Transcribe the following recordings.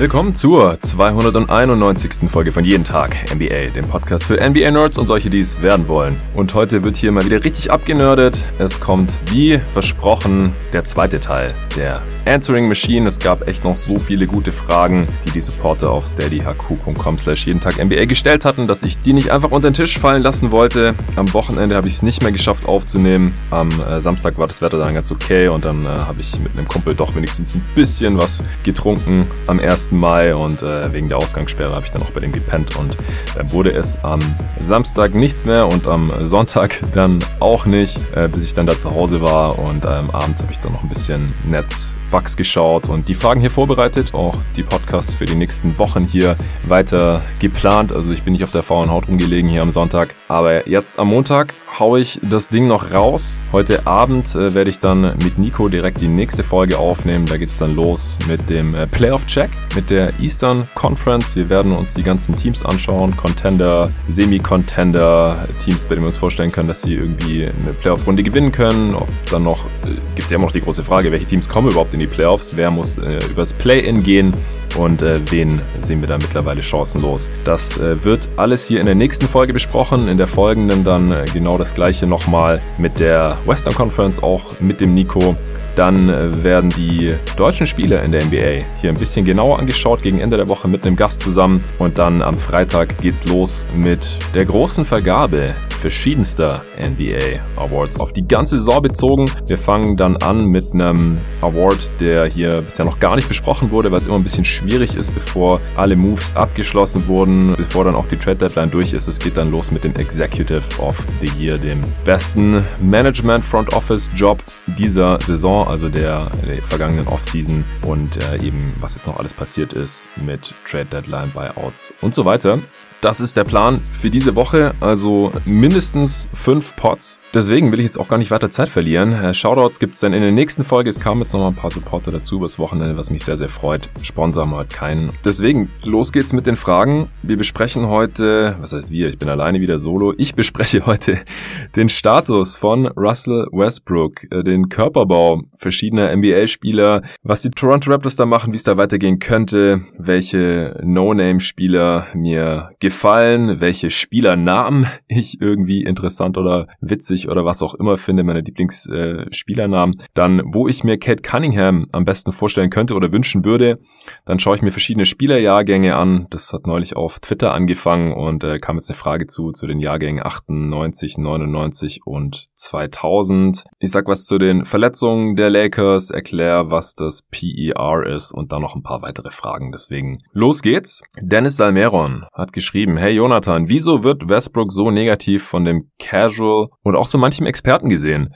Willkommen zur 291. Folge von Jeden Tag NBA, dem Podcast für NBA-Nerds und solche, die es werden wollen. Und heute wird hier mal wieder richtig abgenördet. Es kommt, wie versprochen, der zweite Teil der Answering Machine. Es gab echt noch so viele gute Fragen, die die Supporter auf steadyhq.com slash jeden Tag NBA gestellt hatten, dass ich die nicht einfach unter den Tisch fallen lassen wollte. Am Wochenende habe ich es nicht mehr geschafft aufzunehmen. Am äh, Samstag war das Wetter dann ganz okay und dann äh, habe ich mit einem Kumpel doch wenigstens ein bisschen was getrunken am ersten Mai und äh, wegen der Ausgangssperre habe ich dann auch bei dem gepennt und dann wurde es am Samstag nichts mehr und am Sonntag dann auch nicht, äh, bis ich dann da zu Hause war und ähm, abends habe ich dann noch ein bisschen Netz Bugs geschaut und die Fragen hier vorbereitet, auch die Podcasts für die nächsten Wochen hier weiter geplant. Also ich bin nicht auf der faulen Haut rumgelegen hier am Sonntag, aber jetzt am Montag haue ich das Ding noch raus. Heute Abend äh, werde ich dann mit Nico direkt die nächste Folge aufnehmen. Da geht es dann los mit dem äh, Playoff-Check, mit der Eastern Conference. Wir werden uns die ganzen Teams anschauen, Contender, Semi-Contender, Teams, bei denen wir uns vorstellen können, dass sie irgendwie eine Playoff-Runde gewinnen können. Ob dann noch, äh, gibt ja immer noch die große Frage, welche Teams kommen überhaupt in in die Playoffs, wer muss äh, übers Play-In gehen und äh, wen sehen wir da mittlerweile chancenlos. Das äh, wird alles hier in der nächsten Folge besprochen, in der folgenden dann äh, genau das gleiche nochmal mit der Western Conference, auch mit dem Nico. Dann äh, werden die deutschen Spieler in der NBA hier ein bisschen genauer angeschaut, gegen Ende der Woche mit einem Gast zusammen. Und dann am Freitag geht's los mit der großen Vergabe verschiedenster NBA Awards auf die ganze Saison bezogen. Wir fangen dann an mit einem Award, der hier bisher noch gar nicht besprochen wurde, weil es immer ein bisschen schwierig ist, bevor alle Moves abgeschlossen wurden, bevor dann auch die Trade Deadline durch ist. Es geht dann los mit dem Executive of the Year, dem besten Management Front Office Job dieser Saison, also der, der vergangenen Offseason und äh, eben was jetzt noch alles passiert ist mit Trade Deadline, Buyouts und so weiter. Das ist der Plan für diese Woche, also mindestens fünf Pots. Deswegen will ich jetzt auch gar nicht weiter Zeit verlieren. Äh, Shoutouts gibt es dann in der nächsten Folge. Es kamen jetzt noch mal ein paar Supporter dazu übers Wochenende, was mich sehr, sehr freut. Sponsor heute keinen. Deswegen, los geht's mit den Fragen. Wir besprechen heute, was heißt wir? Ich bin alleine wieder solo. Ich bespreche heute den Status von Russell Westbrook, äh, den Körperbau verschiedener NBA-Spieler, was die Toronto Raptors da machen, wie es da weitergehen könnte, welche No-Name-Spieler mir gefallen gefallen, welche Spielernamen ich irgendwie interessant oder witzig oder was auch immer finde, meine Lieblingsspielernamen. Äh, dann, wo ich mir Kate Cunningham am besten vorstellen könnte oder wünschen würde. Dann schaue ich mir verschiedene Spielerjahrgänge an. Das hat neulich auf Twitter angefangen und äh, kam jetzt eine Frage zu, zu den Jahrgängen 98, 99 und 2000. Ich sag was zu den Verletzungen der Lakers, erkläre, was das PER ist und dann noch ein paar weitere Fragen. Deswegen los geht's. Dennis Salmeron hat geschrieben, geschrieben, hey Jonathan, wieso wird Westbrook so negativ von dem Casual und auch so manchem Experten gesehen?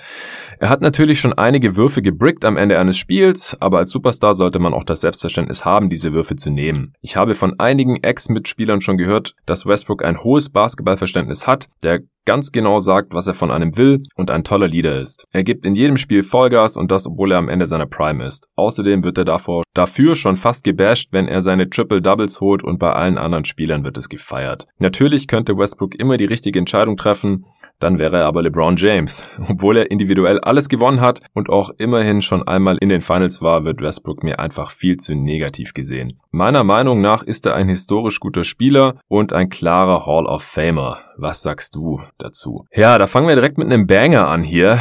Er hat natürlich schon einige Würfe gebrickt am Ende eines Spiels, aber als Superstar sollte man auch das Selbstverständnis haben, diese Würfe zu nehmen. Ich habe von einigen Ex-Mitspielern schon gehört, dass Westbrook ein hohes Basketballverständnis hat, der ganz genau sagt, was er von einem will und ein toller Leader ist. Er gibt in jedem Spiel Vollgas und das, obwohl er am Ende seiner Prime ist. Außerdem wird er davor, dafür schon fast gebasht, wenn er seine Triple Doubles holt und bei allen anderen Spielern wird es gefeiert. Natürlich könnte Westbrook immer die richtige Entscheidung treffen, dann wäre er aber LeBron James. Obwohl er individuell alles gewonnen hat und auch immerhin schon einmal in den Finals war, wird Westbrook mir einfach viel zu negativ gesehen. Meiner Meinung nach ist er ein historisch guter Spieler und ein klarer Hall of Famer. Was sagst du dazu? Ja, da fangen wir direkt mit einem Banger an hier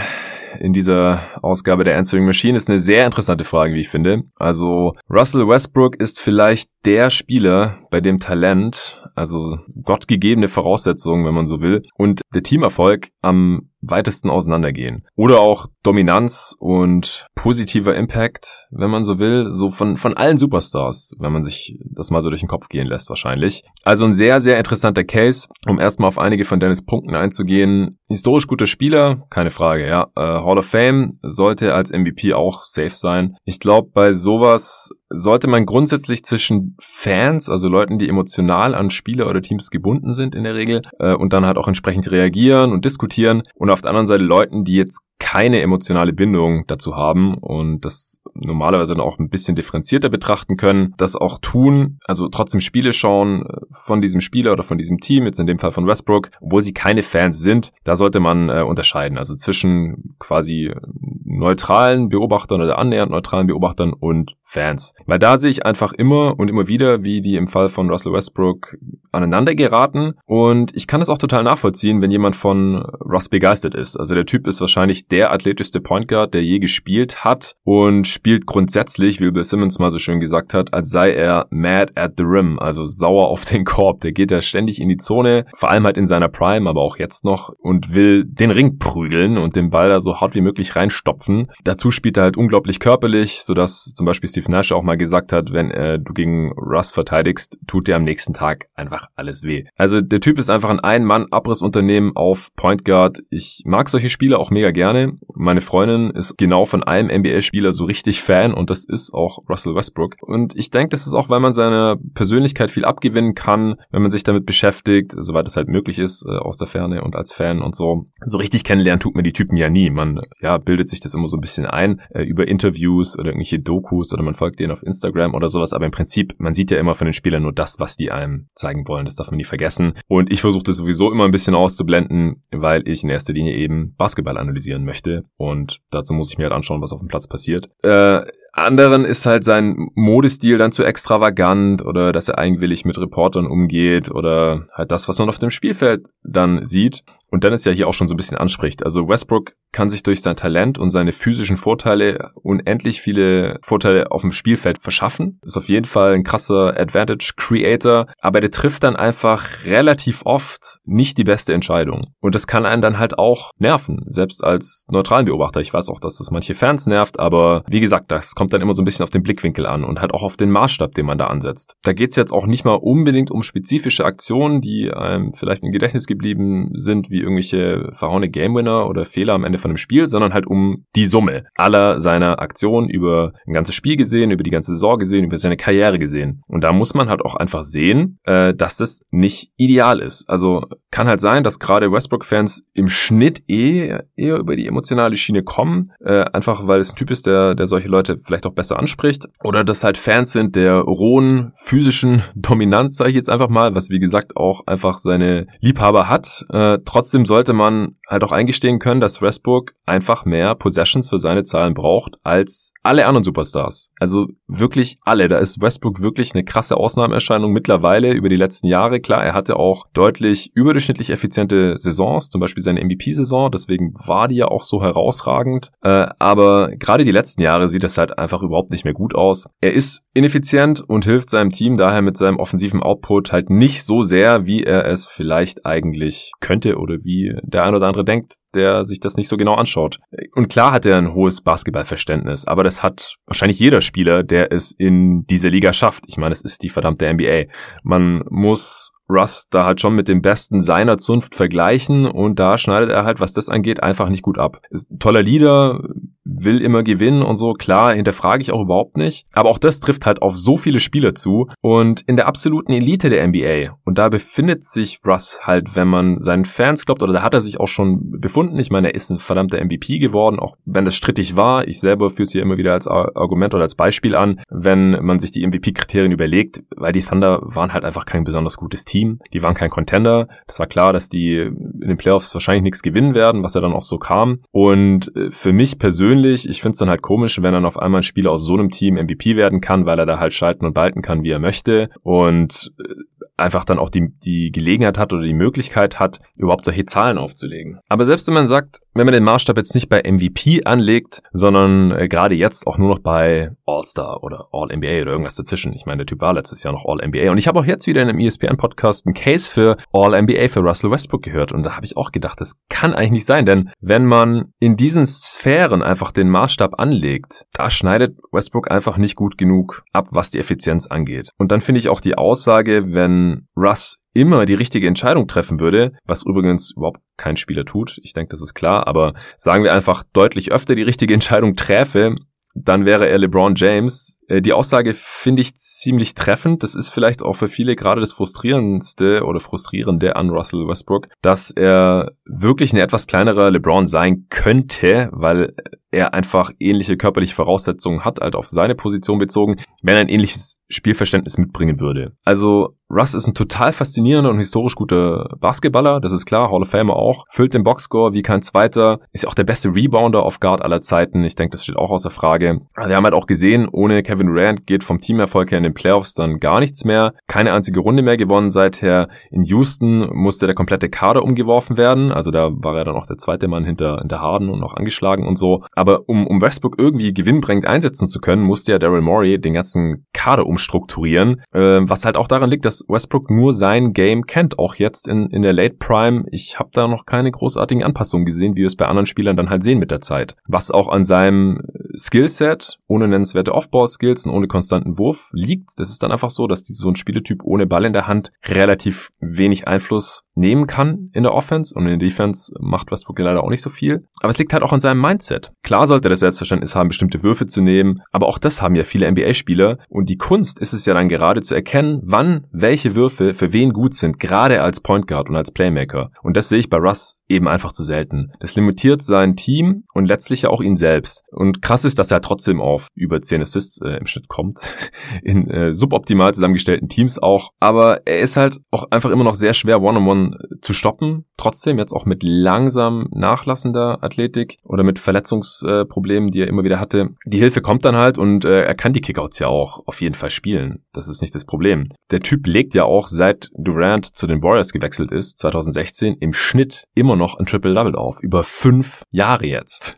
in dieser Ausgabe der Answering Machine ist eine sehr interessante Frage, wie ich finde. Also Russell Westbrook ist vielleicht der Spieler, bei dem Talent, also gottgegebene Voraussetzungen, wenn man so will, und der Teamerfolg am weitesten auseinandergehen. Oder auch Dominanz und positiver Impact, wenn man so will, so von, von allen Superstars, wenn man sich das mal so durch den Kopf gehen lässt wahrscheinlich. Also ein sehr, sehr interessanter Case, um erstmal auf einige von Dennis Punkten einzugehen. Historisch guter Spieler, keine Frage, ja. Äh, Hall of Fame sollte als MVP auch safe sein. Ich glaube, bei sowas sollte man grundsätzlich zwischen Fans, also Leuten, die emotional an Spieler oder Teams gebunden sind in der Regel, äh, und dann halt auch entsprechend reagieren und diskutieren und auf der anderen Seite Leuten, die jetzt keine emotionale Bindung dazu haben und das normalerweise dann auch ein bisschen differenzierter betrachten können, das auch tun, also trotzdem Spiele schauen äh, von diesem Spieler oder von diesem Team, jetzt in dem Fall von Westbrook, obwohl sie keine Fans sind, da sollte man äh, unterscheiden, also zwischen quasi neutralen Beobachtern oder annähernd neutralen Beobachtern und Fans. Weil da sehe ich einfach immer und immer wieder, wie die im Fall von Russell Westbrook aneinander geraten. Und ich kann das auch total nachvollziehen, wenn jemand von Russ begeistert ist. Also der Typ ist wahrscheinlich der athletischste Point Guard, der je gespielt hat und spielt grundsätzlich, wie Bill Simmons mal so schön gesagt hat, als sei er mad at the rim, also sauer auf den Korb. Der geht da ständig in die Zone, vor allem halt in seiner Prime, aber auch jetzt noch und will den Ring prügeln und den Ball da so hart wie möglich reinstopfen. Dazu spielt er halt unglaublich körperlich, sodass zum Beispiel Steve Nash auch mal gesagt hat, wenn äh, du gegen Russ verteidigst, tut dir am nächsten Tag einfach alles weh. Also der Typ ist einfach ein Ein-Mann-Abrissunternehmen auf Point Guard. Ich mag solche Spieler auch mega gerne. Meine Freundin ist genau von einem NBA-Spieler so richtig Fan und das ist auch Russell Westbrook. Und ich denke, das ist auch, weil man seiner Persönlichkeit viel abgewinnen kann, wenn man sich damit beschäftigt, soweit es halt möglich ist, äh, aus der Ferne und als Fan und so. So richtig kennenlernen tut man die Typen ja nie. Man ja bildet sich das immer so ein bisschen ein äh, über Interviews oder irgendwelche Dokus oder man folgt denen auf Instagram oder sowas. Aber im Prinzip, man sieht ja immer von den Spielern nur das, was die einem zeigen wollen. Das darf man nie vergessen. Und ich versuche das sowieso immer ein bisschen auszublenden, weil ich in erster Linie eben Basketball analysieren möchte. Und dazu muss ich mir halt anschauen, was auf dem Platz passiert. Äh, anderen ist halt sein Modestil dann zu extravagant oder dass er eigenwillig mit Reportern umgeht oder halt das, was man auf dem Spielfeld dann sieht und Dennis ja hier auch schon so ein bisschen anspricht. Also Westbrook kann sich durch sein Talent und seine physischen Vorteile unendlich viele Vorteile auf dem Spielfeld verschaffen. Ist auf jeden Fall ein krasser Advantage Creator, aber der trifft dann einfach relativ oft nicht die beste Entscheidung. Und das kann einen dann halt auch nerven, selbst als neutralen Beobachter. Ich weiß auch, dass das manche Fans nervt, aber wie gesagt, das kommt dann immer so ein bisschen auf den Blickwinkel an und halt auch auf den Maßstab, den man da ansetzt. Da geht's jetzt auch nicht mal unbedingt um spezifische Aktionen, die einem vielleicht im Gedächtnis geblieben sind, wie irgendwelche verhauene Game Winner oder Fehler am Ende von einem Spiel, sondern halt um die Summe aller seiner Aktionen über ein ganzes Spiel gesehen, über die ganze Saison gesehen, über seine Karriere gesehen. Und da muss man halt auch einfach sehen, äh, dass das nicht ideal ist. Also kann halt sein, dass gerade Westbrook-Fans im Schnitt eh eher über die emotionale Schiene kommen, äh, einfach weil es ein Typ ist, der, der solche Leute vielleicht auch besser anspricht. Oder dass halt Fans sind der rohen physischen Dominanz, sage ich jetzt einfach mal, was wie gesagt auch einfach seine Liebhaber hat. Äh, trotzdem sollte man halt auch eingestehen können, dass Westbrook einfach mehr Possessions für seine Zahlen braucht als alle anderen Superstars. Also wirklich alle. Da ist Westbrook wirklich eine krasse Ausnahmeerscheinung mittlerweile über die letzten Jahre. Klar, er hatte auch deutlich überdurchschnittlich effiziente Saisons, zum Beispiel seine MVP-Saison. Deswegen war die ja auch so herausragend. Äh, aber gerade die letzten Jahre sieht das halt einfach überhaupt nicht mehr gut aus. Er ist ineffizient und hilft seinem Team daher mit seinem offensiven Output halt nicht so sehr, wie er es vielleicht eigentlich könnte oder wie der ein oder andere denkt, der sich das nicht so genau anschaut. Und klar hat er ein hohes Basketballverständnis, aber das hat wahrscheinlich jeder Spieler, der es in dieser Liga schafft. Ich meine, es ist die verdammte NBA. Man muss Russ da halt schon mit dem Besten seiner Zunft vergleichen und da schneidet er halt, was das angeht, einfach nicht gut ab. Ist ein toller Leader, will immer gewinnen und so, klar, hinterfrage ich auch überhaupt nicht. Aber auch das trifft halt auf so viele Spieler zu. Und in der absoluten Elite der NBA, und da befindet sich Russ halt, wenn man seinen Fans glaubt, oder da hat er sich auch schon befunden. Ich meine, er ist ein verdammter MVP geworden, auch wenn das strittig war. Ich selber führe es hier immer wieder als Argument oder als Beispiel an, wenn man sich die MVP-Kriterien überlegt, weil die Thunder waren halt einfach kein besonders gutes Team. Die waren kein Contender. Das war klar, dass die in den Playoffs wahrscheinlich nichts gewinnen werden, was ja dann auch so kam. Und äh, für mich persönlich persönlich, ich finde es dann halt komisch, wenn dann auf einmal ein Spieler aus so einem Team MVP werden kann, weil er da halt schalten und balten kann, wie er möchte. Und äh, einfach dann auch die, die Gelegenheit hat oder die Möglichkeit hat, überhaupt solche Zahlen aufzulegen. Aber selbst wenn man sagt, wenn man den Maßstab jetzt nicht bei MVP anlegt, sondern äh, gerade jetzt auch nur noch bei All-Star oder All-NBA oder irgendwas dazwischen. Ich meine, der Typ war letztes Jahr noch All-NBA. Und ich habe auch jetzt wieder in einem ESPN-Podcast einen Case für All-NBA für Russell Westbrook gehört. Und da habe ich auch gedacht, das kann eigentlich nicht sein. Denn wenn man in diesen Sphären einfach den Maßstab anlegt, da schneidet Westbrook einfach nicht gut genug ab, was die Effizienz angeht. Und dann finde ich auch die Aussage, wenn Russ immer die richtige Entscheidung treffen würde, was übrigens überhaupt kein Spieler tut, ich denke, das ist klar, aber sagen wir einfach deutlich öfter die richtige Entscheidung träfe, dann wäre er LeBron James. Äh, die Aussage finde ich ziemlich treffend. Das ist vielleicht auch für viele gerade das frustrierendste oder frustrierende an Russell Westbrook, dass er wirklich ein etwas kleinerer LeBron sein könnte, weil er einfach ähnliche körperliche Voraussetzungen hat, halt auf seine Position bezogen, wenn er ein ähnliches Spielverständnis mitbringen würde. Also Russ ist ein total faszinierender und historisch guter Basketballer, das ist klar, Hall of Famer auch, füllt den Boxscore wie kein zweiter, ist ja auch der beste Rebounder auf Guard aller Zeiten, ich denke, das steht auch außer Frage. Wir haben halt auch gesehen, ohne Kevin Durant geht vom Teamerfolg her in den Playoffs dann gar nichts mehr, keine einzige Runde mehr gewonnen seither. In Houston musste der komplette Kader umgeworfen werden, also da war er dann auch der zweite Mann hinter, hinter Harden und auch angeschlagen und so, aber um, um Westbrook irgendwie gewinnbringend einsetzen zu können, musste ja Daryl Morey den ganzen Kader umstrukturieren, äh, was halt auch daran liegt, dass Westbrook nur sein Game kennt, auch jetzt in, in der Late Prime. Ich habe da noch keine großartigen Anpassungen gesehen, wie wir es bei anderen Spielern dann halt sehen mit der Zeit. Was auch an seinem Skillset, ohne nennenswerte Offball-Skills und ohne konstanten Wurf liegt. Das ist dann einfach so, dass so ein Spieletyp ohne Ball in der Hand relativ wenig Einfluss nehmen kann in der Offense und in der Defense macht Westbrook leider auch nicht so viel. Aber es liegt halt auch an seinem Mindset. Klar sollte er das Selbstverständnis haben, bestimmte Würfe zu nehmen, aber auch das haben ja viele NBA-Spieler und die Kunst ist es ja dann gerade zu erkennen, wann welche Würfe für wen gut sind, gerade als Point Guard und als Playmaker. Und das sehe ich bei Russ eben einfach zu selten. Das limitiert sein Team und letztlich ja auch ihn selbst. Und krass ist, dass er trotzdem auf über 10 Assists äh, im Schnitt kommt. In äh, suboptimal zusammengestellten Teams auch. Aber er ist halt auch einfach immer noch sehr schwer One-on-One -on -one zu stoppen. Trotzdem jetzt auch mit langsam nachlassender Athletik oder mit Verletzungsproblemen, äh, die er immer wieder hatte. Die Hilfe kommt dann halt und äh, er kann die Kickouts ja auch auf jeden Fall spielen. Das ist nicht das Problem. Der Typ legt ja auch seit Durant zu den Warriors gewechselt ist, 2016, im Schnitt immer noch ein Triple-Double auf. Über fünf Jahre jetzt.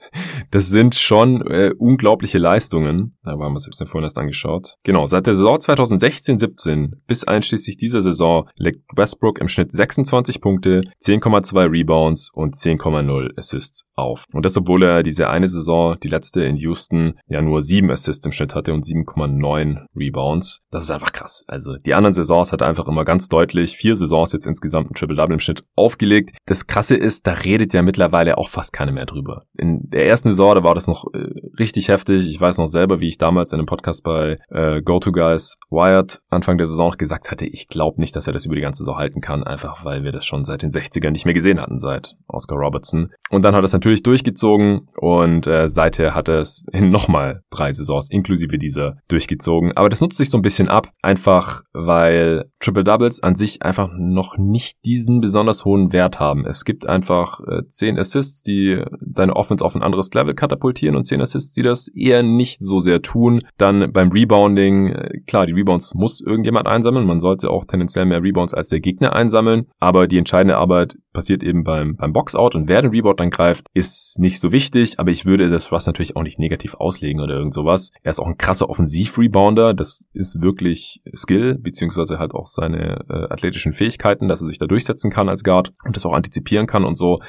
Das sind schon äh, unglaubliche Leistungen. Da waren wir selbst vorhin erst angeschaut. Genau, seit der Saison 2016-17 bis einschließlich dieser Saison legt Westbrook im Schnitt 26 Punkte, 10,2 Rebounds und 10,0 Assists auf. Und das, obwohl er diese eine Saison, die letzte in Houston, ja nur 7 Assists im Schnitt hatte und 7,9 Rebounds. Das ist einfach krass. Also die anderen Saisons hat er einfach immer ganz deutlich, vier Saisons jetzt insgesamt ein Triple-Double im Schnitt aufgelegt. Das Krasse ist, da redet ja mittlerweile auch fast keiner mehr drüber. In der ersten Saison, da war das noch äh, richtig heftig. Ich weiß noch selber, wie ich damals in einem Podcast bei äh, Go-To-Guys Wired Anfang der Saison gesagt hatte, ich glaube nicht, dass er das über die ganze Saison halten kann, einfach weil wir das schon seit den 60ern nicht mehr gesehen hatten, seit Oscar Robertson. Und dann hat er es natürlich durchgezogen und äh, seither hat er es in nochmal drei Saisons inklusive dieser durchgezogen. Aber das nutzt sich so ein bisschen ab, einfach weil Triple Doubles an sich einfach noch nicht diesen besonders hohen Wert haben. Es gibt einfach äh, 10 Assists, die deine Offense auf ein anderes Level katapultieren und 10 Assists, die das eher nicht so sehr tun. Dann beim Rebounding, äh, klar, die Rebounds muss irgendjemand einsammeln. Man sollte auch tendenziell mehr Rebounds als der Gegner einsammeln. Aber die entscheidende Arbeit passiert eben beim, beim Boxout und wer den Rebound dann greift, ist nicht so wichtig. Aber ich würde das Russ natürlich auch nicht negativ auslegen oder irgend sowas. Er ist auch ein krasser Offensiv-Rebounder. Das ist wirklich Skill, beziehungsweise halt auch seine äh, athletischen Fähigkeiten, dass er sich da durchsetzen kann als Guard und das auch antizipieren kann und so.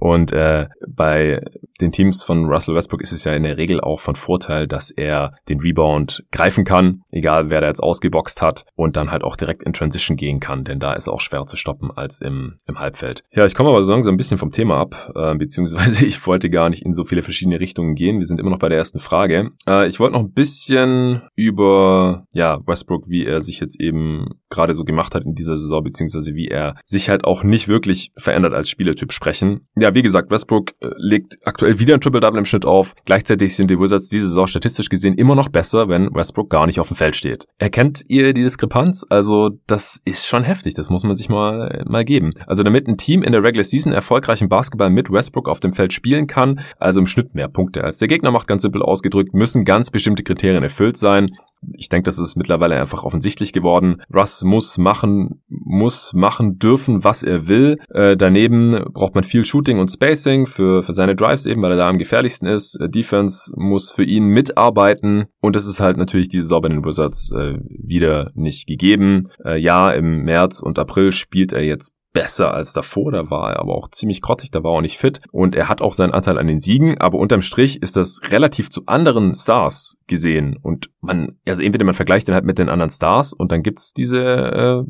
Und äh, bei den Teams von Russell Westbrook ist es ja in der Regel auch von Vorteil, dass er den Rebound greifen kann, egal wer da jetzt ausgeboxt hat, und dann halt auch direkt in Transition gehen kann, denn da ist er auch schwerer zu stoppen als im, im Halbfeld. Ja, ich komme aber so langsam ein bisschen vom Thema ab, äh, beziehungsweise ich wollte gar nicht in so viele verschiedene Richtungen gehen. Wir sind immer noch bei der ersten Frage. Äh, ich wollte noch ein bisschen über ja Westbrook, wie er sich jetzt eben gerade so gemacht hat in dieser Saison, beziehungsweise wie er sich halt auch nicht wirklich verändert als Spielertyp sprechen. Ja, wie gesagt, Westbrook äh, legt aktuell wieder ein Triple-Double im Schnitt auf. Gleichzeitig sind die Wizards diese Saison statistisch gesehen immer noch besser, wenn Westbrook gar nicht auf dem Feld steht. Erkennt ihr die Diskrepanz? Also, das ist schon heftig. Das muss man sich mal, mal geben. Also, damit ein Team in der Regular Season erfolgreichen Basketball mit Westbrook auf dem Feld spielen kann, also im Schnitt mehr Punkte als der Gegner macht, ganz simpel ausgedrückt, müssen ganz bestimmte Kriterien erfüllt sein. Ich denke, das ist mittlerweile einfach offensichtlich geworden. Russ muss machen, muss machen dürfen, was er will. Äh, daneben braucht man viel Shooting und Spacing für, für seine Drives eben, weil er da am gefährlichsten ist. Äh, Defense muss für ihn mitarbeiten und das ist halt natürlich diese Saison bei den Wizards äh, wieder nicht gegeben. Äh, ja, im März und April spielt er jetzt besser als davor. Da war er aber auch ziemlich grottig, da war er auch nicht fit. Und er hat auch seinen Anteil an den Siegen, aber unterm Strich ist das relativ zu anderen Stars gesehen. Und man, also entweder man vergleicht den halt mit den anderen Stars und dann gibt's diese äh,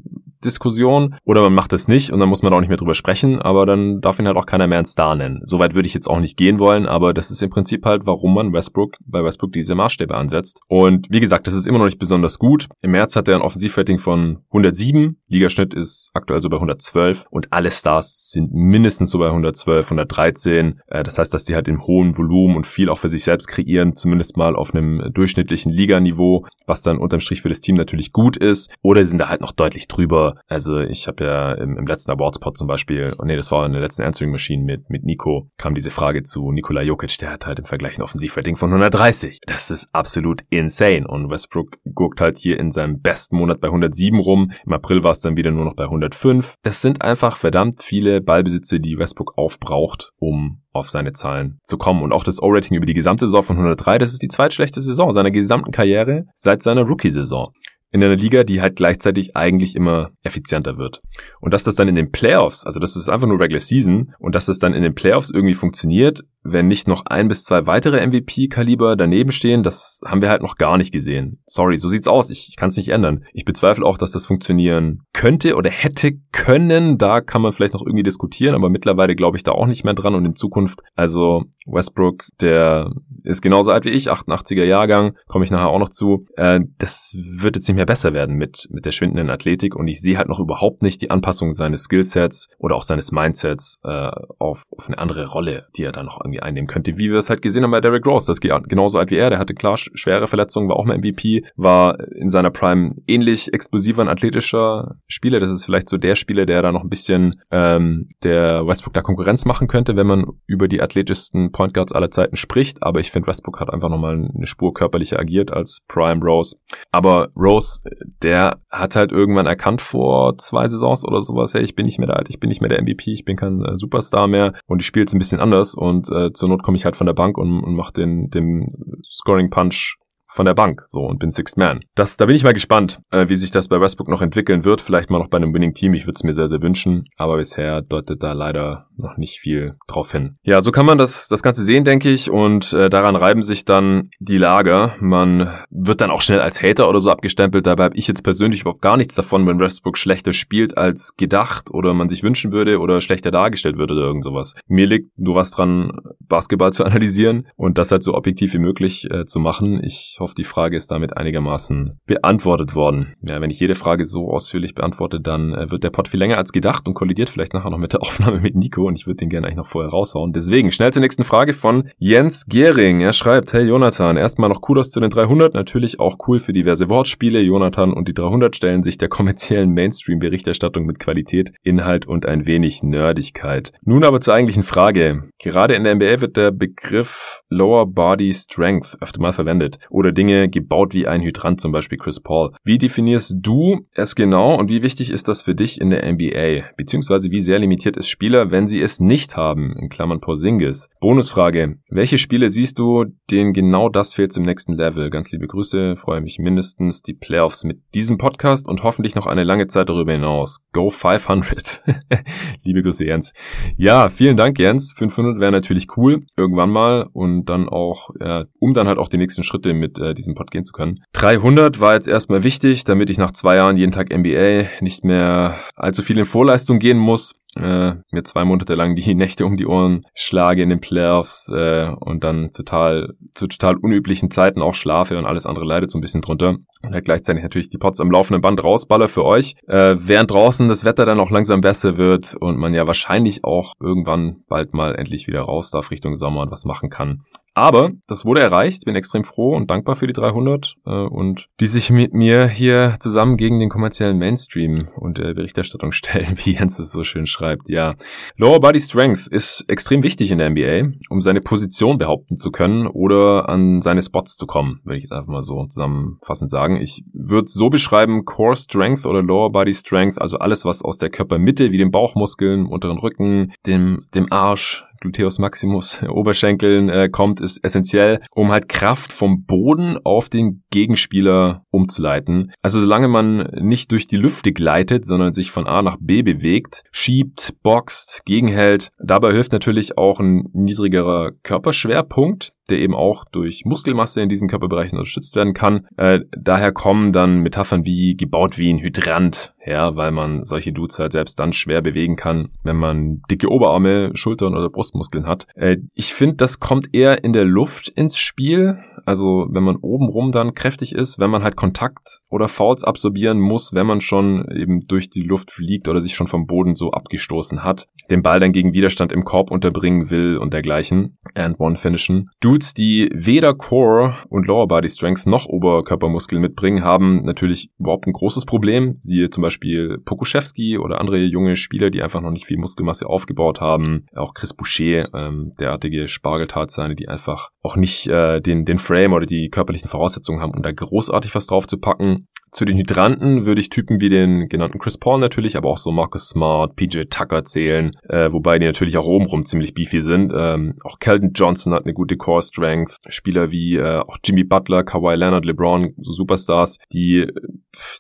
Diskussion oder man macht es nicht und dann muss man auch nicht mehr drüber sprechen, aber dann darf ihn halt auch keiner mehr einen Star nennen. Soweit würde ich jetzt auch nicht gehen wollen, aber das ist im Prinzip halt, warum man Westbrook bei Westbrook diese Maßstäbe ansetzt. Und wie gesagt, das ist immer noch nicht besonders gut. Im März hat er ein Offensivrating von 107, Ligaschnitt ist aktuell so bei 112 und alle Stars sind mindestens so bei 112, 113. Äh, das heißt, dass die halt im hohen Volumen und viel auch für sich selbst kreieren, zumindest mal auf einem durchschnittlichen Liganiveau, was dann unterm Strich für das Team natürlich gut ist. Oder sind da halt noch deutlich drüber. Also ich habe ja im, im letzten Awardspot zum Beispiel, oh nee, das war in der letzten Answering Machine mit, mit Nico, kam diese Frage zu Nikola Jokic, der hat halt im Vergleich ein Offensivrating von 130. Das ist absolut insane. Und Westbrook guckt halt hier in seinem besten Monat bei 107 rum. Im April war es dann wieder nur noch bei 105. Das sind einfach verdammt viele Ballbesitze, die Westbrook aufbraucht, um auf seine Zahlen zu kommen. Und auch das O-Rating über die gesamte Saison von 103, das ist die zweitschlechteste Saison seiner gesamten Karriere seit seiner Rookie-Saison in einer Liga, die halt gleichzeitig eigentlich immer effizienter wird. Und dass das dann in den Playoffs, also das ist einfach nur Regular Season, und dass das dann in den Playoffs irgendwie funktioniert, wenn nicht noch ein bis zwei weitere MVP-Kaliber daneben stehen, das haben wir halt noch gar nicht gesehen. Sorry, so sieht's aus. Ich, ich kann es nicht ändern. Ich bezweifle auch, dass das funktionieren könnte oder hätte können. Da kann man vielleicht noch irgendwie diskutieren, aber mittlerweile glaube ich da auch nicht mehr dran und in Zukunft, also Westbrook, der ist genauso alt wie ich, 88er Jahrgang, komme ich nachher auch noch zu. Äh, das wird jetzt nicht mehr besser werden mit, mit der schwindenden Athletik und ich sehe halt noch überhaupt nicht die Anpassung seines Skillsets oder auch seines Mindsets äh, auf, auf eine andere Rolle, die er dann noch irgendwie irgendwie einnehmen könnte, wie wir es halt gesehen haben bei Derrick Rose. Das geht genauso alt wie er, der hatte klar schwere Verletzungen, war auch mal MVP, war in seiner Prime ähnlich explosiver und athletischer Spieler. Das ist vielleicht so der Spieler, der da noch ein bisschen ähm, der Westbrook da Konkurrenz machen könnte, wenn man über die athletischsten Point Guards aller Zeiten spricht. Aber ich finde, Westbrook hat einfach nochmal eine Spur körperlicher agiert als Prime Rose. Aber Rose, der hat halt irgendwann erkannt vor zwei Saisons oder sowas, hey, ich bin nicht mehr der Alt, ich bin nicht mehr der MVP, ich bin kein äh, Superstar mehr. Und ich spiele jetzt ein bisschen anders und äh, zur Not komme ich halt von der Bank und, und mache den, den Scoring Punch von der Bank so und bin Sixth Man. Das, da bin ich mal gespannt, äh, wie sich das bei Westbrook noch entwickeln wird. Vielleicht mal noch bei einem Winning Team. Ich würde es mir sehr, sehr wünschen. Aber bisher deutet da leider noch nicht viel drauf hin. Ja, so kann man das, das Ganze sehen, denke ich. Und äh, daran reiben sich dann die Lager. Man wird dann auch schnell als Hater oder so abgestempelt. Dabei habe ich jetzt persönlich überhaupt gar nichts davon, wenn Westbrook schlechter spielt als gedacht oder man sich wünschen würde oder schlechter dargestellt würde oder irgend sowas. Mir liegt nur was dran, Basketball zu analysieren und das halt so objektiv wie möglich äh, zu machen. Ich hoffe, die Frage ist damit einigermaßen beantwortet worden. Ja, wenn ich jede Frage so ausführlich beantworte, dann äh, wird der Pod viel länger als gedacht und kollidiert vielleicht nachher noch mit der Aufnahme mit Nico und ich würde den gerne eigentlich noch vorher raushauen. Deswegen schnell zur nächsten Frage von Jens Gehring. Er schreibt, hey Jonathan, erstmal noch Kudos zu den 300, natürlich auch cool für diverse Wortspiele. Jonathan und die 300 stellen sich der kommerziellen Mainstream-Berichterstattung mit Qualität, Inhalt und ein wenig Nerdigkeit. Nun aber zur eigentlichen Frage. Gerade in der NBA wird der Begriff Lower Body Strength öfter mal verwendet oder Dinge gebaut wie ein Hydrant, zum Beispiel Chris Paul. Wie definierst du es genau und wie wichtig ist das für dich in der NBA? Beziehungsweise wie sehr limitiert ist Spieler, wenn sie es nicht haben? In Klammern Porzingis. Bonusfrage. Welche Spiele siehst du, denen genau das fehlt zum nächsten Level? Ganz liebe Grüße, freue mich mindestens die Playoffs mit diesem Podcast und hoffentlich noch eine lange Zeit darüber hinaus. Go 500. liebe Grüße, Jens. Ja, vielen Dank, Jens. 500 wäre natürlich cool, irgendwann mal und dann auch, ja, um dann halt auch die nächsten Schritte mit äh, diesem Pod gehen zu können. 300 war jetzt erstmal wichtig, damit ich nach zwei Jahren jeden Tag NBA nicht mehr allzu viel in Vorleistung gehen muss äh, mir zwei Monate lang die Nächte um die Ohren schlage in den Playoffs äh, und dann total zu total unüblichen Zeiten auch schlafe und alles andere leidet so ein bisschen drunter und halt gleichzeitig natürlich die Pots am laufenden Band rausballer für euch, äh, während draußen das Wetter dann auch langsam besser wird und man ja wahrscheinlich auch irgendwann bald mal endlich wieder raus darf Richtung Sommer und was machen kann. Aber das wurde erreicht, bin extrem froh und dankbar für die 300 äh, und die sich mit mir hier zusammen gegen den kommerziellen Mainstream und der Berichterstattung stellen, wie Jens es so schön schreibt. Ja, Lower Body Strength ist extrem wichtig in der NBA, um seine Position behaupten zu können oder an seine Spots zu kommen, würde ich jetzt einfach mal so zusammenfassend sagen. Ich würde so beschreiben, Core Strength oder Lower Body Strength, also alles, was aus der Körpermitte, wie dem Bauchmuskeln, unteren Rücken, dem, dem Arsch, Gluteus Maximus, Oberschenkeln äh, kommt, ist essentiell, um halt Kraft vom Boden auf den Gegenspieler umzuleiten. Also solange man nicht durch die Lüfte gleitet, sondern sich von A nach B bewegt, schiebt, boxt, gegenhält, dabei hilft natürlich auch ein niedrigerer Körperschwerpunkt, der eben auch durch Muskelmasse in diesen Körperbereichen unterstützt werden kann. Äh, daher kommen dann Metaphern wie gebaut wie ein Hydrant her, weil man solche Dudes halt selbst dann schwer bewegen kann, wenn man dicke Oberarme, Schultern oder Brustmuskeln hat. Äh, ich finde, das kommt eher in der Luft ins Spiel. Also wenn man obenrum dann kräftig ist, wenn man halt Kontakt oder Fouls absorbieren muss, wenn man schon eben durch die Luft fliegt oder sich schon vom Boden so abgestoßen hat, den Ball dann gegen Widerstand im Korb unterbringen will und dergleichen. And one finishen. Dudes, die weder Core und Lower Body Strength noch Oberkörpermuskeln mitbringen, haben natürlich überhaupt ein großes Problem. Siehe zum Beispiel Pokuschewski oder andere junge Spieler, die einfach noch nicht viel Muskelmasse aufgebaut haben. Auch Chris Boucher, ähm, derartige Spargeltarzane, die einfach auch nicht äh, den, den Frame oder die körperlichen Voraussetzungen haben, um da großartig was drauf zu packen. Zu den Hydranten würde ich Typen wie den genannten Chris Paul natürlich, aber auch so Marcus Smart, PJ Tucker zählen, äh, wobei die natürlich auch obenrum ziemlich beefy sind. Ähm, auch Keldon Johnson hat eine gute Core Strength. Spieler wie äh, auch Jimmy Butler, Kawhi Leonard, LeBron, so Superstars, die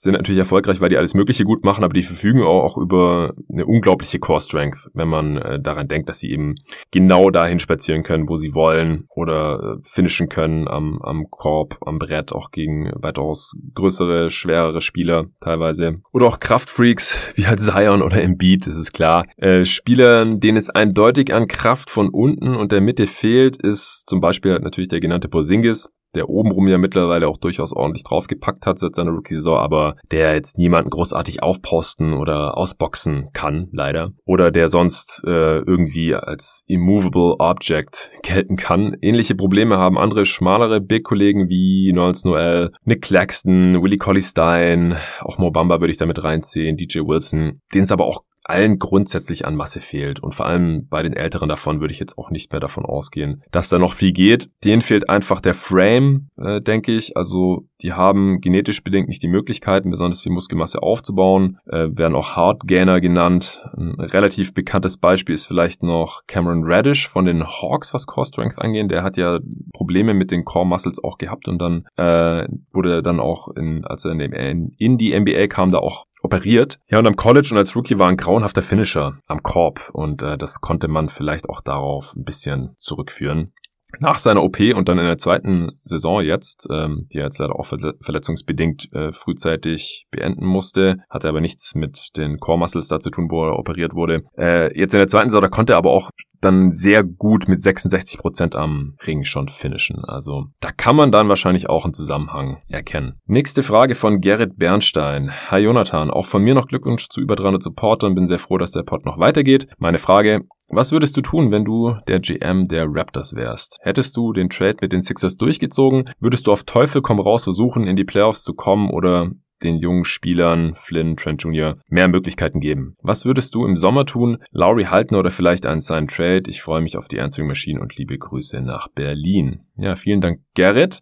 sind natürlich erfolgreich, weil die alles Mögliche gut machen, aber die verfügen auch, auch über eine unglaubliche Core Strength, wenn man äh, daran denkt, dass sie eben genau dahin spazieren können, wo sie wollen oder äh, finishen können am, am Korb, am Brett, auch gegen weitaus größere, schwerere Spieler teilweise. Oder auch Kraftfreaks, wie halt Zion oder Embiid, das ist klar. Äh, Spielern, denen es eindeutig an Kraft von unten und der Mitte fehlt, ist zum Beispiel natürlich der genannte Porzingis, der obenrum ja mittlerweile auch durchaus ordentlich draufgepackt hat seit seiner Rookie-Saison, aber der jetzt niemanden großartig aufposten oder ausboxen kann, leider. Oder der sonst äh, irgendwie als immovable Object gelten kann. Ähnliche Probleme haben andere schmalere Big-Kollegen wie Nolens Noel, Nick Claxton, Willie Colley Stein, auch Mobamba würde ich damit reinziehen, DJ Wilson, denen es aber auch allen grundsätzlich an Masse fehlt. Und vor allem bei den Älteren davon würde ich jetzt auch nicht mehr davon ausgehen, dass da noch viel geht. Denen fehlt einfach der Frame, äh, denke ich. Also die haben genetisch bedingt nicht die Möglichkeiten, besonders viel Muskelmasse aufzubauen, äh, werden auch Hardgainer genannt. Ein relativ bekanntes Beispiel ist vielleicht noch Cameron Radish von den Hawks, was Core Strength angeht. Der hat ja Probleme mit den Core Muscles auch gehabt und dann äh, wurde dann auch, in, als er in, in die NBA kam, da auch operiert. Ja, und am College und als Rookie war ein grauenhafter Finisher am Korb und äh, das konnte man vielleicht auch darauf ein bisschen zurückführen nach seiner OP und dann in der zweiten Saison jetzt, ähm, die er jetzt leider auch verletzungsbedingt äh, frühzeitig beenden musste, hatte aber nichts mit den Core Muscles da zu tun, wo er operiert wurde. Äh, jetzt in der zweiten Saison, da konnte er aber auch dann sehr gut mit 66 Prozent am Ring schon finishen. Also da kann man dann wahrscheinlich auch einen Zusammenhang erkennen. Nächste Frage von Gerrit Bernstein. Hi Jonathan, auch von mir noch Glückwunsch zu über 300 Supportern. Bin sehr froh, dass der Pod noch weitergeht. Meine Frage, was würdest du tun, wenn du der GM der Raptors wärst? Hättest du den Trade mit den Sixers durchgezogen? Würdest du auf Teufel komm raus versuchen, in die Playoffs zu kommen oder den jungen Spielern, Flynn, Trent Jr., mehr Möglichkeiten geben. Was würdest du im Sommer tun? Lowry halten oder vielleicht einen seinen Trade? Ich freue mich auf die Answering Machine und liebe Grüße nach Berlin. Ja, vielen Dank, Gerrit.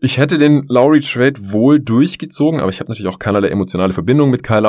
Ich hätte den Lowry Trade wohl durchgezogen, aber ich habe natürlich auch keinerlei emotionale Verbindung mit Kyle,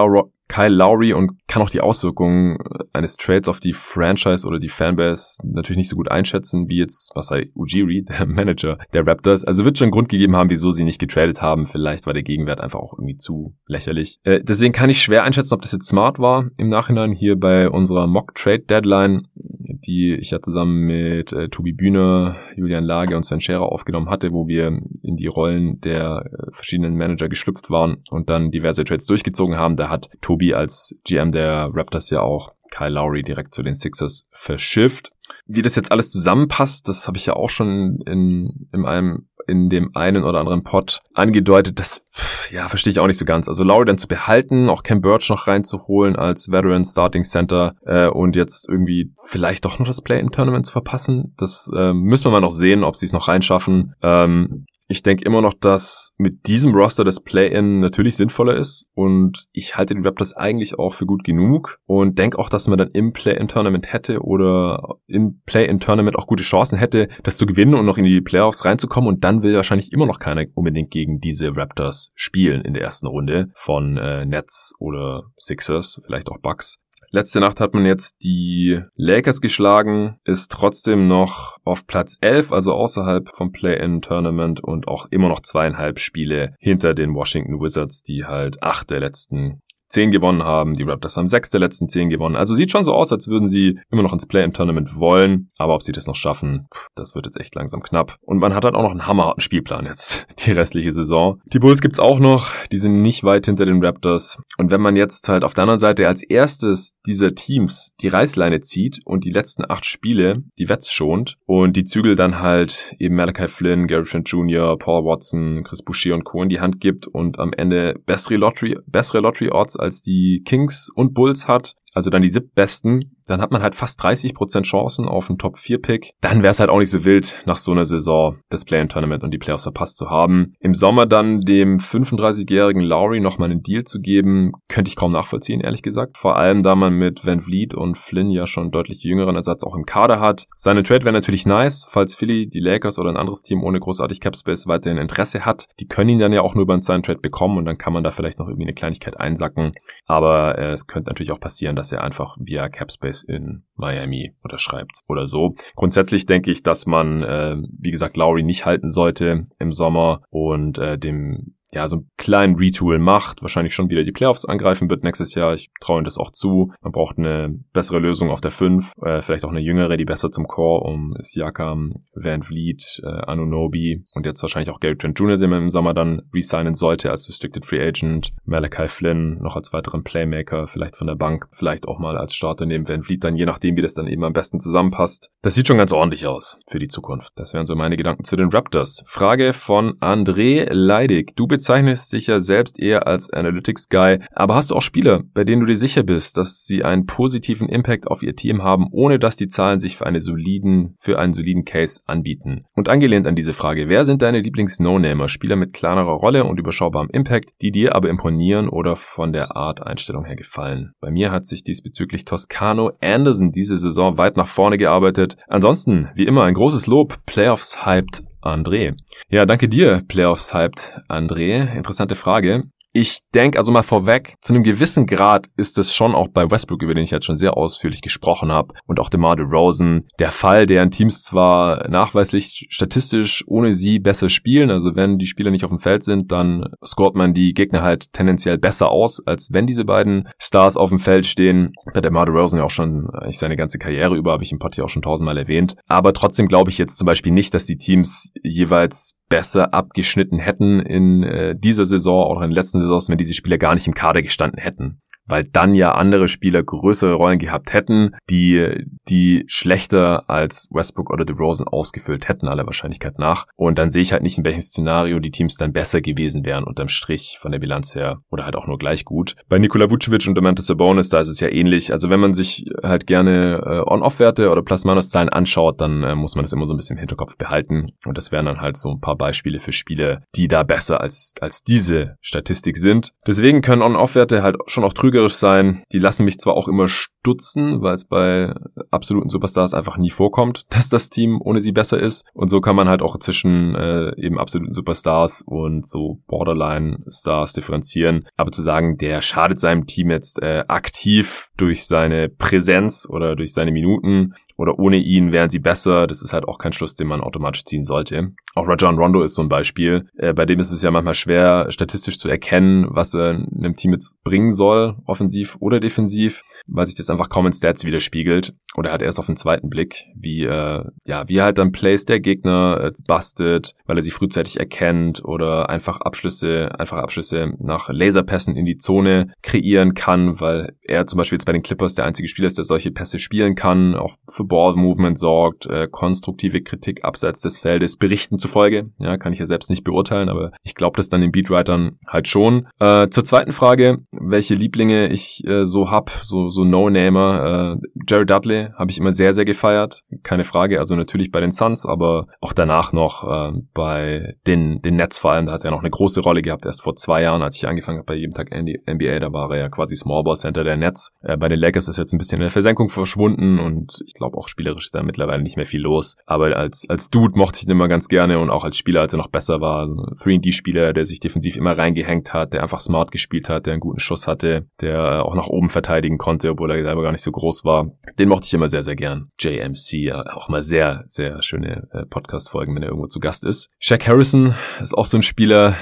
Kyle Lowry und kann auch die Auswirkungen eines Trades auf die Franchise oder die Fanbase natürlich nicht so gut einschätzen, wie jetzt Masai Ujiri, der Manager der Raptors. Also wird schon Grund gegeben haben, wieso sie nicht getradet haben. Vielleicht war der Gegenwert einfach auch irgendwie zu lächerlich. Äh, deswegen kann ich schwer einschätzen, ob das jetzt smart war im Nachhinein hier bei unserer Mock Trade Deadline, die ich ja zusammen mit äh, Tobi Bühne, Julian Lage und Sven Scherer aufgenommen hatte, wo wir in die Rollen der äh, verschiedenen Manager geschlüpft waren und dann diverse Trades durchgezogen haben. Da hat Tobi als GM der Raptors ja auch Kyle Lowry direkt zu den Sixers verschifft. Wie das jetzt alles zusammenpasst, das habe ich ja auch schon in, in einem in dem einen oder anderen Pod angedeutet. Das ja verstehe ich auch nicht so ganz. Also Lowry dann zu behalten, auch Cam Birch noch reinzuholen als Veteran Starting Center äh, und jetzt irgendwie vielleicht doch noch das Play-in-Tournament zu verpassen. Das äh, müssen wir mal noch sehen, ob sie es noch reinschaffen. Ähm, ich denke immer noch, dass mit diesem Roster das Play-In natürlich sinnvoller ist und ich halte die Raptors eigentlich auch für gut genug und denke auch, dass man dann im Play-In-Tournament hätte oder im Play-In-Tournament auch gute Chancen hätte, das zu gewinnen und noch in die Playoffs reinzukommen und dann will wahrscheinlich immer noch keiner unbedingt gegen diese Raptors spielen in der ersten Runde von äh, Nets oder Sixers, vielleicht auch Bucks. Letzte Nacht hat man jetzt die Lakers geschlagen, ist trotzdem noch auf Platz 11, also außerhalb vom Play-In-Tournament und auch immer noch zweieinhalb Spiele hinter den Washington Wizards, die halt acht der letzten zehn gewonnen haben. Die Raptors haben sechs der letzten zehn gewonnen. Also sieht schon so aus, als würden sie immer noch ins Play-in-Tournament wollen. Aber ob sie das noch schaffen, das wird jetzt echt langsam knapp. Und man hat halt auch noch einen hammerharten Spielplan jetzt, die restliche Saison. Die Bulls gibt's auch noch. Die sind nicht weit hinter den Raptors. Und wenn man jetzt halt auf der anderen Seite als erstes dieser Teams die Reißleine zieht und die letzten acht Spiele die Wets schont und die Zügel dann halt eben Malachi Flynn, Gary Trent Jr., Paul Watson, Chris Boucher und Co. in die Hand gibt und am Ende bessere Lottery, bessere Lottery Odds als die Kings und Bulls hat, also dann die siebtbesten, dann hat man halt fast 30% Chancen auf einen Top-4-Pick. Dann wäre es halt auch nicht so wild, nach so einer Saison das Play-in-Tournament und die Playoffs verpasst zu haben. Im Sommer dann dem 35-jährigen Lowry nochmal einen Deal zu geben, könnte ich kaum nachvollziehen, ehrlich gesagt. Vor allem, da man mit Van Vliet und Flynn ja schon deutlich jüngeren Ersatz auch im Kader hat. Seine Trade wäre natürlich nice, falls Philly, die Lakers oder ein anderes Team ohne großartig Capspace weiterhin Interesse hat. Die können ihn dann ja auch nur über einen Sign Trade bekommen und dann kann man da vielleicht noch irgendwie eine Kleinigkeit einsacken. Aber äh, es könnte natürlich auch passieren, dass er einfach via Capspace in Miami unterschreibt oder so. Grundsätzlich denke ich, dass man, äh, wie gesagt, Lowry nicht halten sollte im Sommer und äh, dem ja, so einen kleinen Retool macht, wahrscheinlich schon wieder die Playoffs angreifen wird nächstes Jahr. Ich traue ihm das auch zu. Man braucht eine bessere Lösung auf der 5, äh, vielleicht auch eine jüngere, die besser zum Core um Siakam, Van Vliet, äh, Anunobi und jetzt wahrscheinlich auch Gary Trent Jr., den man im Sommer dann resignen sollte als Restricted Free Agent. Malachi Flynn noch als weiteren Playmaker, vielleicht von der Bank, vielleicht auch mal als Starter neben Van Vliet dann, je nachdem, wie das dann eben am besten zusammenpasst. Das sieht schon ganz ordentlich aus für die Zukunft. Das wären so meine Gedanken zu den Raptors. Frage von André Leidig. Du bezeichnest dich ja selbst eher als Analytics-Guy, aber hast du auch Spieler, bei denen du dir sicher bist, dass sie einen positiven Impact auf ihr Team haben, ohne dass die Zahlen sich für, eine soliden, für einen soliden Case anbieten? Und angelehnt an diese Frage, wer sind deine Lieblings-No-Namer, Spieler mit kleinerer Rolle und überschaubarem Impact, die dir aber imponieren oder von der Art Einstellung her gefallen? Bei mir hat sich diesbezüglich Toscano Anderson diese Saison weit nach vorne gearbeitet. Ansonsten, wie immer, ein großes Lob, Playoffs hyped André. Ja, danke dir, Playoffs hyped André. Interessante Frage. Ich denke also mal vorweg, zu einem gewissen Grad ist es schon auch bei Westbrook, über den ich jetzt schon sehr ausführlich gesprochen habe, und auch DeMar DeRozan, der Fall, deren Teams zwar nachweislich statistisch ohne sie besser spielen, also wenn die Spieler nicht auf dem Feld sind, dann scoret man die Gegner halt tendenziell besser aus, als wenn diese beiden Stars auf dem Feld stehen. Bei DeMar DeRozan ja auch schon eigentlich seine ganze Karriere über, habe ich im hier auch schon tausendmal erwähnt. Aber trotzdem glaube ich jetzt zum Beispiel nicht, dass die Teams jeweils besser abgeschnitten hätten in äh, dieser Saison oder in den letzten Saisons, wenn diese Spieler gar nicht im Kader gestanden hätten weil dann ja andere Spieler größere Rollen gehabt hätten, die die schlechter als Westbrook oder DeRozan ausgefüllt hätten, aller Wahrscheinlichkeit nach. Und dann sehe ich halt nicht, in welchem Szenario die Teams dann besser gewesen wären unterm Strich von der Bilanz her oder halt auch nur gleich gut. Bei Nikola Vucevic und Domantas Sabonis, da ist es ja ähnlich. Also wenn man sich halt gerne äh, On-Off-Werte oder Plus-Minus-Zahlen anschaut, dann äh, muss man das immer so ein bisschen im Hinterkopf behalten. Und das wären dann halt so ein paar Beispiele für Spiele, die da besser als, als diese Statistik sind. Deswegen können On-Off-Werte halt schon auch trüger trügerisch sein. Die lassen mich zwar auch immer stutzen, weil es bei absoluten Superstars einfach nie vorkommt, dass das Team ohne sie besser ist. Und so kann man halt auch zwischen äh, eben absoluten Superstars und so Borderline-Stars differenzieren. Aber zu sagen, der schadet seinem Team jetzt äh, aktiv durch seine Präsenz oder durch seine Minuten, oder ohne ihn wären sie besser. Das ist halt auch kein Schluss, den man automatisch ziehen sollte. Auch Rajon Rondo ist so ein Beispiel. Äh, bei dem ist es ja manchmal schwer, statistisch zu erkennen, was er einem Team jetzt bringen soll, offensiv oder defensiv, weil sich das einfach kaum in Stats widerspiegelt. Oder halt erst auf den zweiten Blick, wie, äh, ja, wie er halt dann Plays der Gegner äh, bustet, weil er sie frühzeitig erkennt oder einfach Abschlüsse, einfach Abschlüsse nach Laserpässen in die Zone kreieren kann, weil er zum Beispiel jetzt bei den Clippers der einzige Spieler ist, der solche Pässe spielen kann, auch für Ball Movement sorgt, äh, konstruktive Kritik abseits des Feldes, Berichten zufolge. Ja, kann ich ja selbst nicht beurteilen, aber ich glaube das dann den Beatwritern halt schon. Äh, zur zweiten Frage, welche Lieblinge ich äh, so hab, so, so No-Namer. Äh, Jerry Dudley habe ich immer sehr, sehr gefeiert. Keine Frage, also natürlich bei den Suns, aber auch danach noch äh, bei den, den Nets vor allem. Da hat er noch eine große Rolle gehabt, erst vor zwei Jahren, als ich angefangen habe bei jedem Tag NBA, da war er ja quasi Small Ball Center der Nets. Äh, bei den Lakers ist jetzt ein bisschen in der Versenkung verschwunden und ich glaube auch spielerisch ist da mittlerweile nicht mehr viel los. Aber als, als Dude mochte ich ihn immer ganz gerne und auch als Spieler, als er noch besser war. 3D-Spieler, der sich defensiv immer reingehängt hat, der einfach smart gespielt hat, der einen guten Schuss hatte, der auch nach oben verteidigen konnte, obwohl er selber gar nicht so groß war. Den mochte ich immer sehr, sehr gern. JMC, auch mal sehr, sehr schöne äh, Podcast-Folgen, wenn er irgendwo zu Gast ist. Shaq Harrison ist auch so ein Spieler,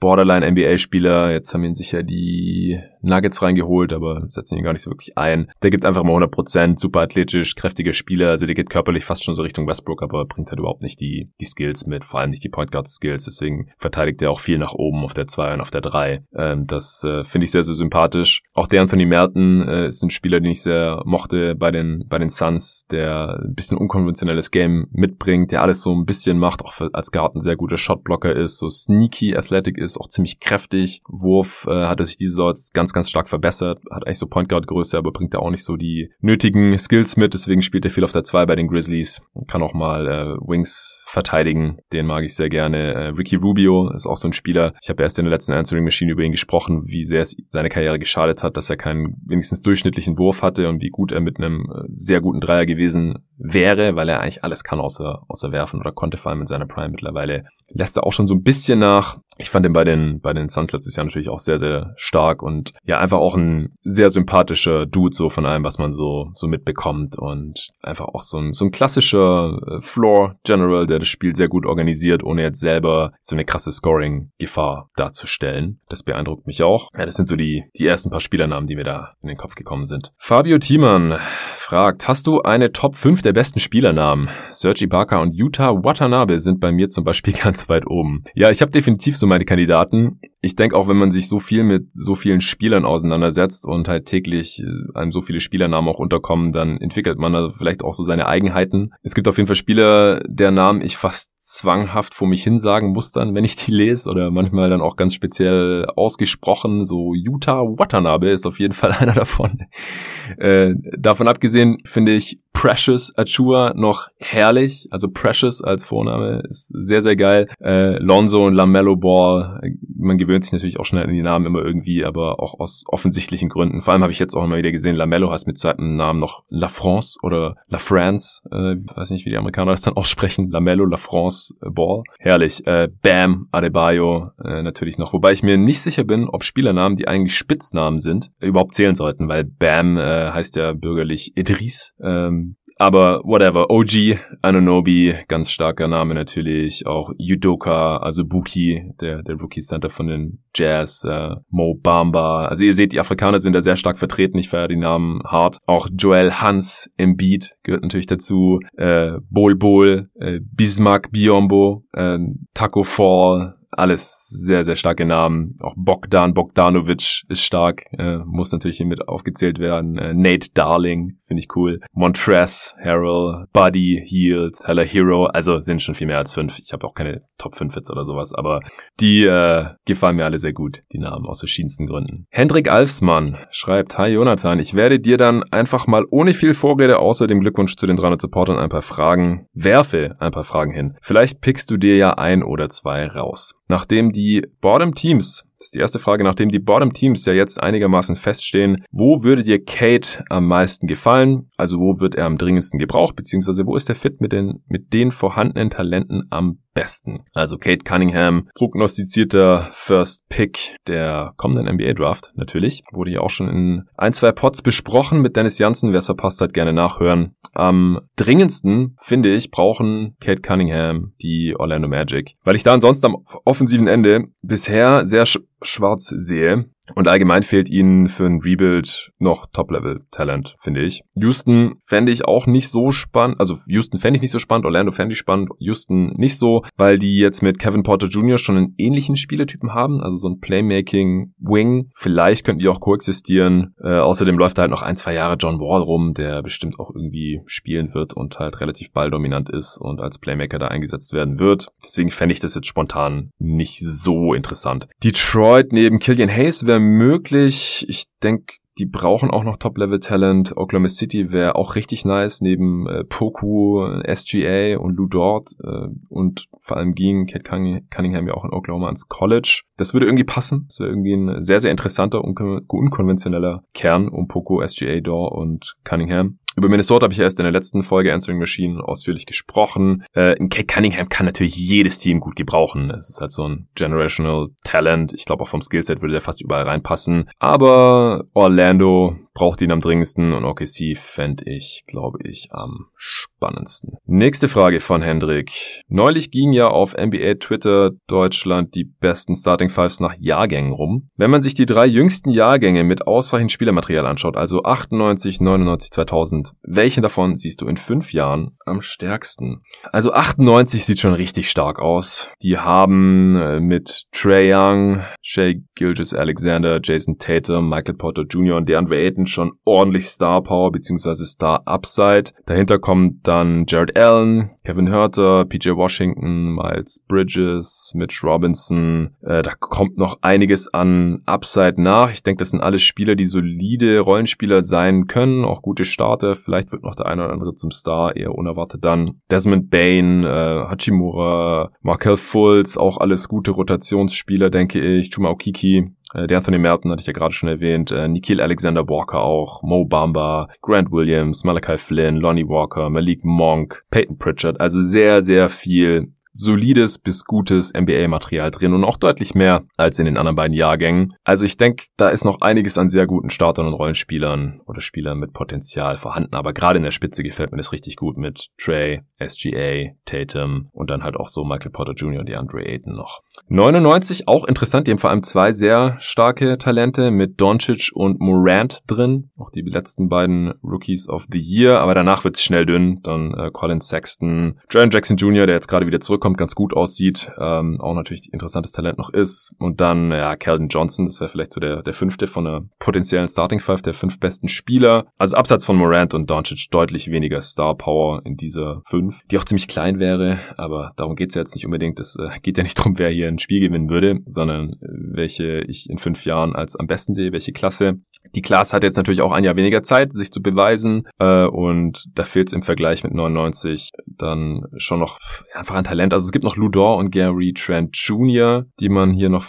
Borderline NBA-Spieler. Jetzt haben ihn sicher die Nuggets reingeholt, aber setzen ihn gar nicht so wirklich ein. Der gibt einfach mal 100%, super athletisch, kräftige Spieler, also der geht körperlich fast schon so Richtung Westbrook, aber bringt halt überhaupt nicht die, die Skills mit, vor allem nicht die Point Guard Skills, deswegen verteidigt er auch viel nach oben auf der 2 und auf der 3. Ähm, das äh, finde ich sehr, sehr sympathisch. Auch der Anthony Merton äh, ist ein Spieler, den ich sehr mochte bei den, bei den Suns, der ein bisschen unkonventionelles Game mitbringt, der alles so ein bisschen macht, auch als Garten sehr guter Shotblocker ist, so sneaky athletic ist, auch ziemlich kräftig. Wurf äh, hat er sich diese Saison ganz, ganz stark verbessert, hat eigentlich so Point Guard Größe, aber bringt da auch nicht so die nötigen Skills mit, deswegen spielt er viel auf der 2 bei den Grizzlies. Kann auch mal äh, Wings verteidigen. Den mag ich sehr gerne. Äh, Ricky Rubio ist auch so ein Spieler. Ich habe erst in der letzten Answering Machine über ihn gesprochen, wie sehr es seine Karriere geschadet hat, dass er keinen wenigstens durchschnittlichen Wurf hatte und wie gut er mit einem äh, sehr guten Dreier gewesen wäre, weil er eigentlich alles kann außer, außer werfen oder konnte vor allem in seiner Prime mittlerweile. Lässt er auch schon so ein bisschen nach. Ich fand ihn bei den, bei den Suns letztes Jahr natürlich auch sehr, sehr stark und ja, einfach auch ein sehr sympathischer Dude so von allem, was man so, so mitbekommt und einfach auch so ein, so ein klassischer äh, Floor General, der das Spiel sehr gut organisiert, ohne jetzt selber so eine krasse Scoring-Gefahr darzustellen. Das beeindruckt mich auch. Ja, das sind so die, die ersten paar Spielernamen, die mir da in den Kopf gekommen sind. Fabio Thiemann fragt, hast du eine Top 5 der besten Spielernamen? Sergi Ibaka und Yuta Watanabe sind bei mir zum Beispiel ganz weit oben. Ja, ich habe definitiv so meine Kandidaten. Ich denke auch, wenn man sich so viel mit so vielen Spielern auseinandersetzt und halt täglich äh, einem so viele Spielernamen auch unterkommen, dann entwickelt man da vielleicht auch so seine Eigenheiten. Es gibt auf jeden Fall Spieler, der Namen ich fast zwanghaft vor mich hin muss dann, wenn ich die lese oder manchmal dann auch ganz speziell ausgesprochen. So Yuta Watanabe ist auf jeden Fall einer davon. Äh, davon abgesehen finde ich Precious Achua noch herrlich. Also Precious als Vorname ist sehr, sehr geil. Äh, Lonzo und Lamello Ball, man gewöhnt sich natürlich auch schnell an die Namen immer irgendwie, aber auch aus offensichtlichen Gründen. Vor allem habe ich jetzt auch immer wieder gesehen, Lamello heißt mit zweiten Namen noch La France oder La France. Äh, weiß nicht, wie die Amerikaner das dann aussprechen. Lamello, La France, äh, Ball. Herrlich. Äh, Bam, Adebayo äh, natürlich noch. Wobei ich mir nicht sicher bin, ob Spielernamen, die eigentlich Spitznamen sind, überhaupt zählen sollten, weil Bam äh, heißt ja bürgerlich Idris. Ähm, aber whatever. OG, Anonobi, ganz starker Name natürlich. Auch Yudoka, also Buki, der, der Rookie Center von den Jazz, äh, Mo Bamba. Also ihr seht, die Afrikaner sind da sehr stark vertreten. Ich feiere die Namen hart. Auch Joel Hans im Beat gehört natürlich dazu. Äh, Bol Bol, äh, Bismarck Biombo, äh, Taco Fall, alles sehr, sehr starke Namen. Auch Bogdan Bogdanovic ist stark, äh, muss natürlich hier mit aufgezählt werden. Äh, Nate Darling, finde ich cool. Montress, Harrell, Buddy, Heald, Heller Hero, also sind schon viel mehr als fünf. Ich habe auch keine Top 5 Hits oder sowas, aber die äh, gefallen mir alle sehr gut, die Namen aus verschiedensten Gründen. Hendrik Alfsmann schreibt, Hi Jonathan, ich werde dir dann einfach mal ohne viel Vorrede außer dem Glückwunsch zu den 300 Supportern ein paar Fragen, werfe ein paar Fragen hin. Vielleicht pickst du dir ja ein oder zwei raus. Nachdem die Bottom Teams das ist die erste Frage, nachdem die Bottom Teams ja jetzt einigermaßen feststehen, wo würde dir Kate am meisten gefallen? Also wo wird er am dringendsten gebraucht, beziehungsweise wo ist der Fit mit den, mit den vorhandenen Talenten am besten? Also Kate Cunningham, prognostizierter First Pick der kommenden NBA Draft, natürlich. Wurde ja auch schon in ein, zwei Pots besprochen mit Dennis Janssen. Wer es verpasst hat, gerne nachhören. Am dringendsten, finde ich, brauchen Kate Cunningham die Orlando Magic. Weil ich da ansonsten am offensiven Ende bisher sehr schwarz sehe. Und allgemein fehlt ihnen für ein Rebuild noch Top-Level-Talent, finde ich. Houston fände ich auch nicht so spannend. Also Houston fände ich nicht so spannend, Orlando fände ich spannend, Houston nicht so, weil die jetzt mit Kevin Porter Jr. schon einen ähnlichen Spielertypen haben. Also so ein Playmaking-Wing. Vielleicht könnten die auch koexistieren. Äh, außerdem läuft da halt noch ein, zwei Jahre John Wall rum, der bestimmt auch irgendwie spielen wird und halt relativ balldominant ist und als Playmaker da eingesetzt werden wird. Deswegen fände ich das jetzt spontan nicht so interessant. Detroit neben Killian Hayes wäre möglich. Ich denke, die brauchen auch noch Top-Level-Talent. Oklahoma City wäre auch richtig nice, neben äh, Poku, SGA und Lou Dort äh, und vor allem ging Kate Cunningham ja auch in Oklahoma ans College. Das würde irgendwie passen. Das wäre irgendwie ein sehr, sehr interessanter, unkon unkonventioneller Kern um Poku, SGA, Dort und Cunningham. Über Minnesota habe ich erst in der letzten Folge Answering Machine ausführlich gesprochen. Äh, Kate Cunningham kann natürlich jedes Team gut gebrauchen. Es ist halt so ein generational Talent. Ich glaube auch vom Skillset würde er fast überall reinpassen. Aber Orlando braucht ihn am dringendsten und OKC fände ich, glaube ich, am spannendsten. Nächste Frage von Hendrik. Neulich ging ja auf NBA Twitter Deutschland die besten Starting Fives nach Jahrgängen rum. Wenn man sich die drei jüngsten Jahrgänge mit ausreichend Spielermaterial anschaut, also 98, 99, 2000, welchen davon siehst du in fünf Jahren am stärksten? Also 98 sieht schon richtig stark aus. Die haben äh, mit Trey Young, Shea Gilgis Alexander, Jason Tatum, Michael Porter Jr. und DeAndre Ayton schon ordentlich Star Power bzw. Star Upside. Dahinter kommt dann Jared Allen, Kevin Herter, PJ Washington, Miles Bridges, Mitch Robinson. Äh, da kommt noch einiges an Upside nach. Ich denke, das sind alles Spieler, die solide Rollenspieler sein können, auch gute Starter. Vielleicht wird noch der eine oder andere zum Star, eher unerwartet dann. Desmond Bain, äh, Hachimura, Markel Fultz, auch alles gute Rotationsspieler, denke ich. Chuma Okiki, äh, der Anthony Melton hatte ich ja gerade schon erwähnt, äh, Nikhil Alexander Walker auch, Mo Bamba, Grant Williams, Malachi Flynn, Lonnie Walker, Malik Monk, Peyton Pritchard, also sehr, sehr viel solides bis gutes NBA-Material drin und auch deutlich mehr als in den anderen beiden Jahrgängen. Also ich denke, da ist noch einiges an sehr guten Startern und Rollenspielern oder Spielern mit Potenzial vorhanden. Aber gerade in der Spitze gefällt mir das richtig gut mit Trey, SGA, Tatum und dann halt auch so Michael Porter Jr. und die Andre Ayton noch. 99 auch interessant, die haben vor allem zwei sehr starke Talente mit Doncic und Morant drin. Auch die letzten beiden Rookies of the Year, aber danach wird's schnell dünn. Dann äh, Colin Sexton, Jaron Jackson Jr., der jetzt gerade wieder zurück zurückkommt, ganz gut aussieht, ähm, auch natürlich interessantes Talent noch ist. Und dann, ja, Calvin Johnson, das wäre vielleicht so der, der fünfte von einer potenziellen Starting Five, der fünf besten Spieler. Also abseits von Morant und Doncic deutlich weniger Star Power in dieser fünf, die auch ziemlich klein wäre, aber darum geht's ja jetzt nicht unbedingt. Es äh, geht ja nicht drum, wer hier ein Spiel gewinnen würde, sondern äh, welche ich in fünf Jahren als am besten sehe, welche Klasse. Die Klasse hat jetzt natürlich auch ein Jahr weniger Zeit, sich zu beweisen äh, und da fehlt es im Vergleich mit 99 dann schon noch einfach an Talent. Also es gibt noch Ludor und Gary Trent Jr., die man hier noch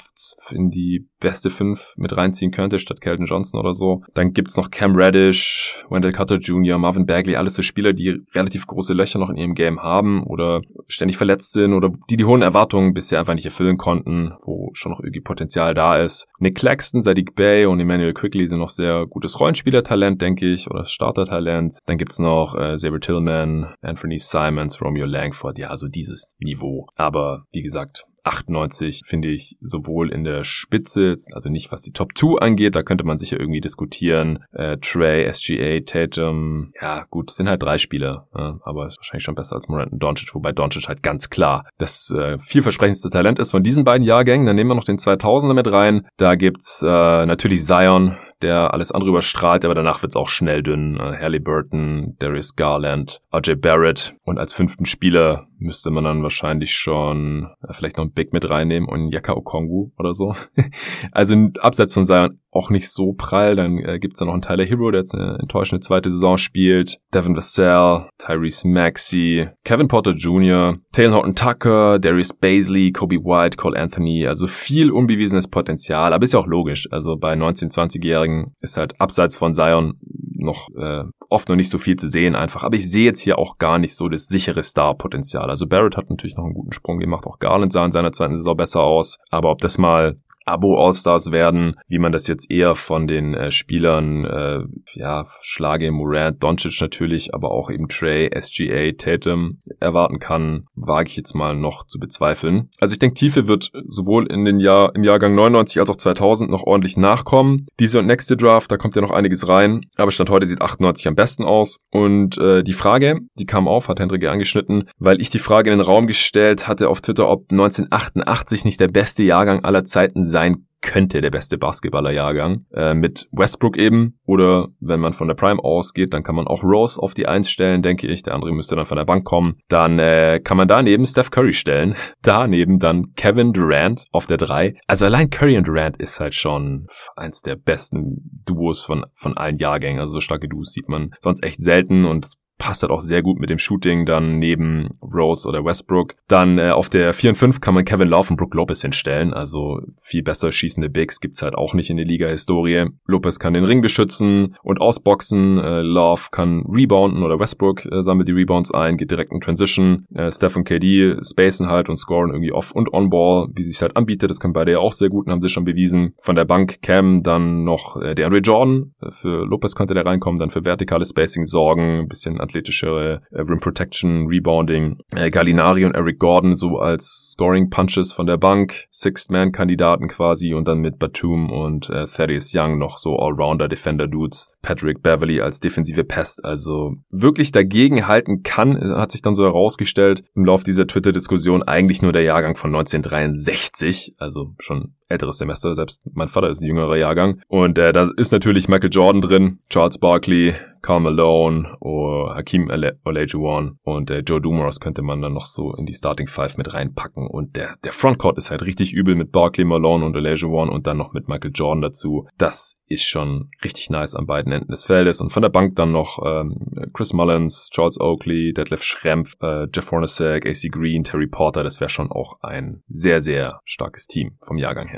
in die beste fünf mit reinziehen könnte, statt Kelton Johnson oder so. Dann gibt's noch Cam Reddish, Wendell Cutter Jr., Marvin Bagley, alles so Spieler, die relativ große Löcher noch in ihrem Game haben oder ständig verletzt sind oder die die hohen Erwartungen bisher einfach nicht erfüllen konnten, wo schon noch irgendwie Potenzial da ist. Nick Claxton, Sadiq Bay und Emmanuel Quickly sind noch sehr gutes Rollenspielertalent, denke ich, oder Startertalent. Dann gibt's noch äh, Xavier Tillman, Anthony Simons, Romeo Langford, ja, so dieses Niveau. Aber wie gesagt, 98 finde ich sowohl in der Spitze, also nicht was die Top 2 angeht, da könnte man sicher irgendwie diskutieren. Äh, Trey, SGA, Tatum, ja gut, sind halt drei Spieler, äh, aber ist wahrscheinlich schon besser als Morant und Doncic, wobei Doncic halt ganz klar das äh, vielversprechendste Talent ist von diesen beiden Jahrgängen. Dann nehmen wir noch den 2000er mit rein. Da gibt's äh, natürlich Zion, der alles andere überstrahlt, aber danach wird's auch schnell dünn. Äh, Halliburton, Darius Garland, RJ Barrett und als fünften Spieler müsste man dann wahrscheinlich schon äh, vielleicht noch ein Big mit reinnehmen und Yaka Okongu oder so. also abseits von Zion auch nicht so prall. Dann äh, gibt's da noch einen Tyler Hero, der jetzt eine enttäuschende zweite Saison spielt. Devin Vassell, Tyrese Maxey, Kevin Porter Jr., Taylor Horton Tucker, Darius Baisley, Kobe White, Cole Anthony. Also viel unbewiesenes Potenzial, aber ist ja auch logisch. Also bei 19-, 20-Jährigen ist halt abseits von Zion noch äh, oft noch nicht so viel zu sehen einfach. Aber ich sehe jetzt hier auch gar nicht so das sichere Star-Potenzial. Also Barrett hat natürlich noch einen guten Sprung gemacht. Auch Garland sah in seiner zweiten Saison besser aus. Aber ob das mal Abo-Allstars werden, wie man das jetzt eher von den äh, Spielern, äh, ja, Schlage, Morant, Doncic natürlich, aber auch eben Trey, SGA, Tatum erwarten kann, wage ich jetzt mal noch zu bezweifeln. Also ich denke, Tiefe wird sowohl in den Jahr, im Jahrgang 99 als auch 2000 noch ordentlich nachkommen. Diese und nächste Draft, da kommt ja noch einiges rein, aber Stand heute sieht 98 am besten aus. Und äh, die Frage, die kam auf, hat Hendrik angeschnitten, weil ich die Frage in den Raum gestellt hatte auf Twitter, ob 1988 nicht der beste Jahrgang aller Zeiten sein könnte der beste Basketballerjahrgang äh, mit Westbrook eben oder wenn man von der Prime ausgeht, dann kann man auch Rose auf die Eins stellen, denke ich. Der andere müsste dann von der Bank kommen. Dann äh, kann man daneben Steph Curry stellen. Daneben dann Kevin Durant auf der Drei. Also allein Curry und Durant ist halt schon eins der besten Duos von von allen Jahrgängen. Also so starke Duos sieht man sonst echt selten und passt halt auch sehr gut mit dem Shooting dann neben Rose oder Westbrook. Dann äh, auf der 4 und 5 kann man Kevin Love und Brook Lopez hinstellen. Also viel besser schießende Bigs gibt's halt auch nicht in der Liga-Historie. Lopez kann den Ring beschützen und ausboxen. Äh, Love kann rebounden oder Westbrook äh, sammelt die Rebounds ein, geht direkt in Transition. Äh, Steph und KD spacen halt und scoren irgendwie off und on Ball, wie sich halt anbietet. Das können beide ja auch sehr gut und haben sie schon bewiesen. Von der Bank Cam dann noch äh, der Andre Jordan. Äh, für Lopez könnte der reinkommen, dann für vertikales Spacing sorgen, bisschen athletischere äh, Rim Protection, Rebounding. Äh, Gallinari und Eric Gordon so als Scoring Punches von der Bank, Sixth-Man-Kandidaten quasi und dann mit Batum und äh, Thaddeus Young noch so Allrounder-Defender-Dudes. Patrick Beverly als defensive Pest. Also wirklich dagegen halten kann, hat sich dann so herausgestellt im Laufe dieser Twitter-Diskussion eigentlich nur der Jahrgang von 1963, also schon älteres Semester, selbst mein Vater ist ein jüngerer Jahrgang. Und äh, da ist natürlich Michael Jordan drin, Charles Barkley, Carl Malone oder Hakim Olajuwon und äh, Joe Dumars könnte man dann noch so in die Starting Five mit reinpacken. Und der, der Frontcourt ist halt richtig übel mit Barkley, Malone und Olajuwon und dann noch mit Michael Jordan dazu. Das ist schon richtig nice an beiden Enden des Feldes. Und von der Bank dann noch ähm, Chris Mullins, Charles Oakley, Detlef Schrempf, äh, Jeff Hornacek, AC Green, Terry Porter. Das wäre schon auch ein sehr, sehr starkes Team vom Jahrgang her.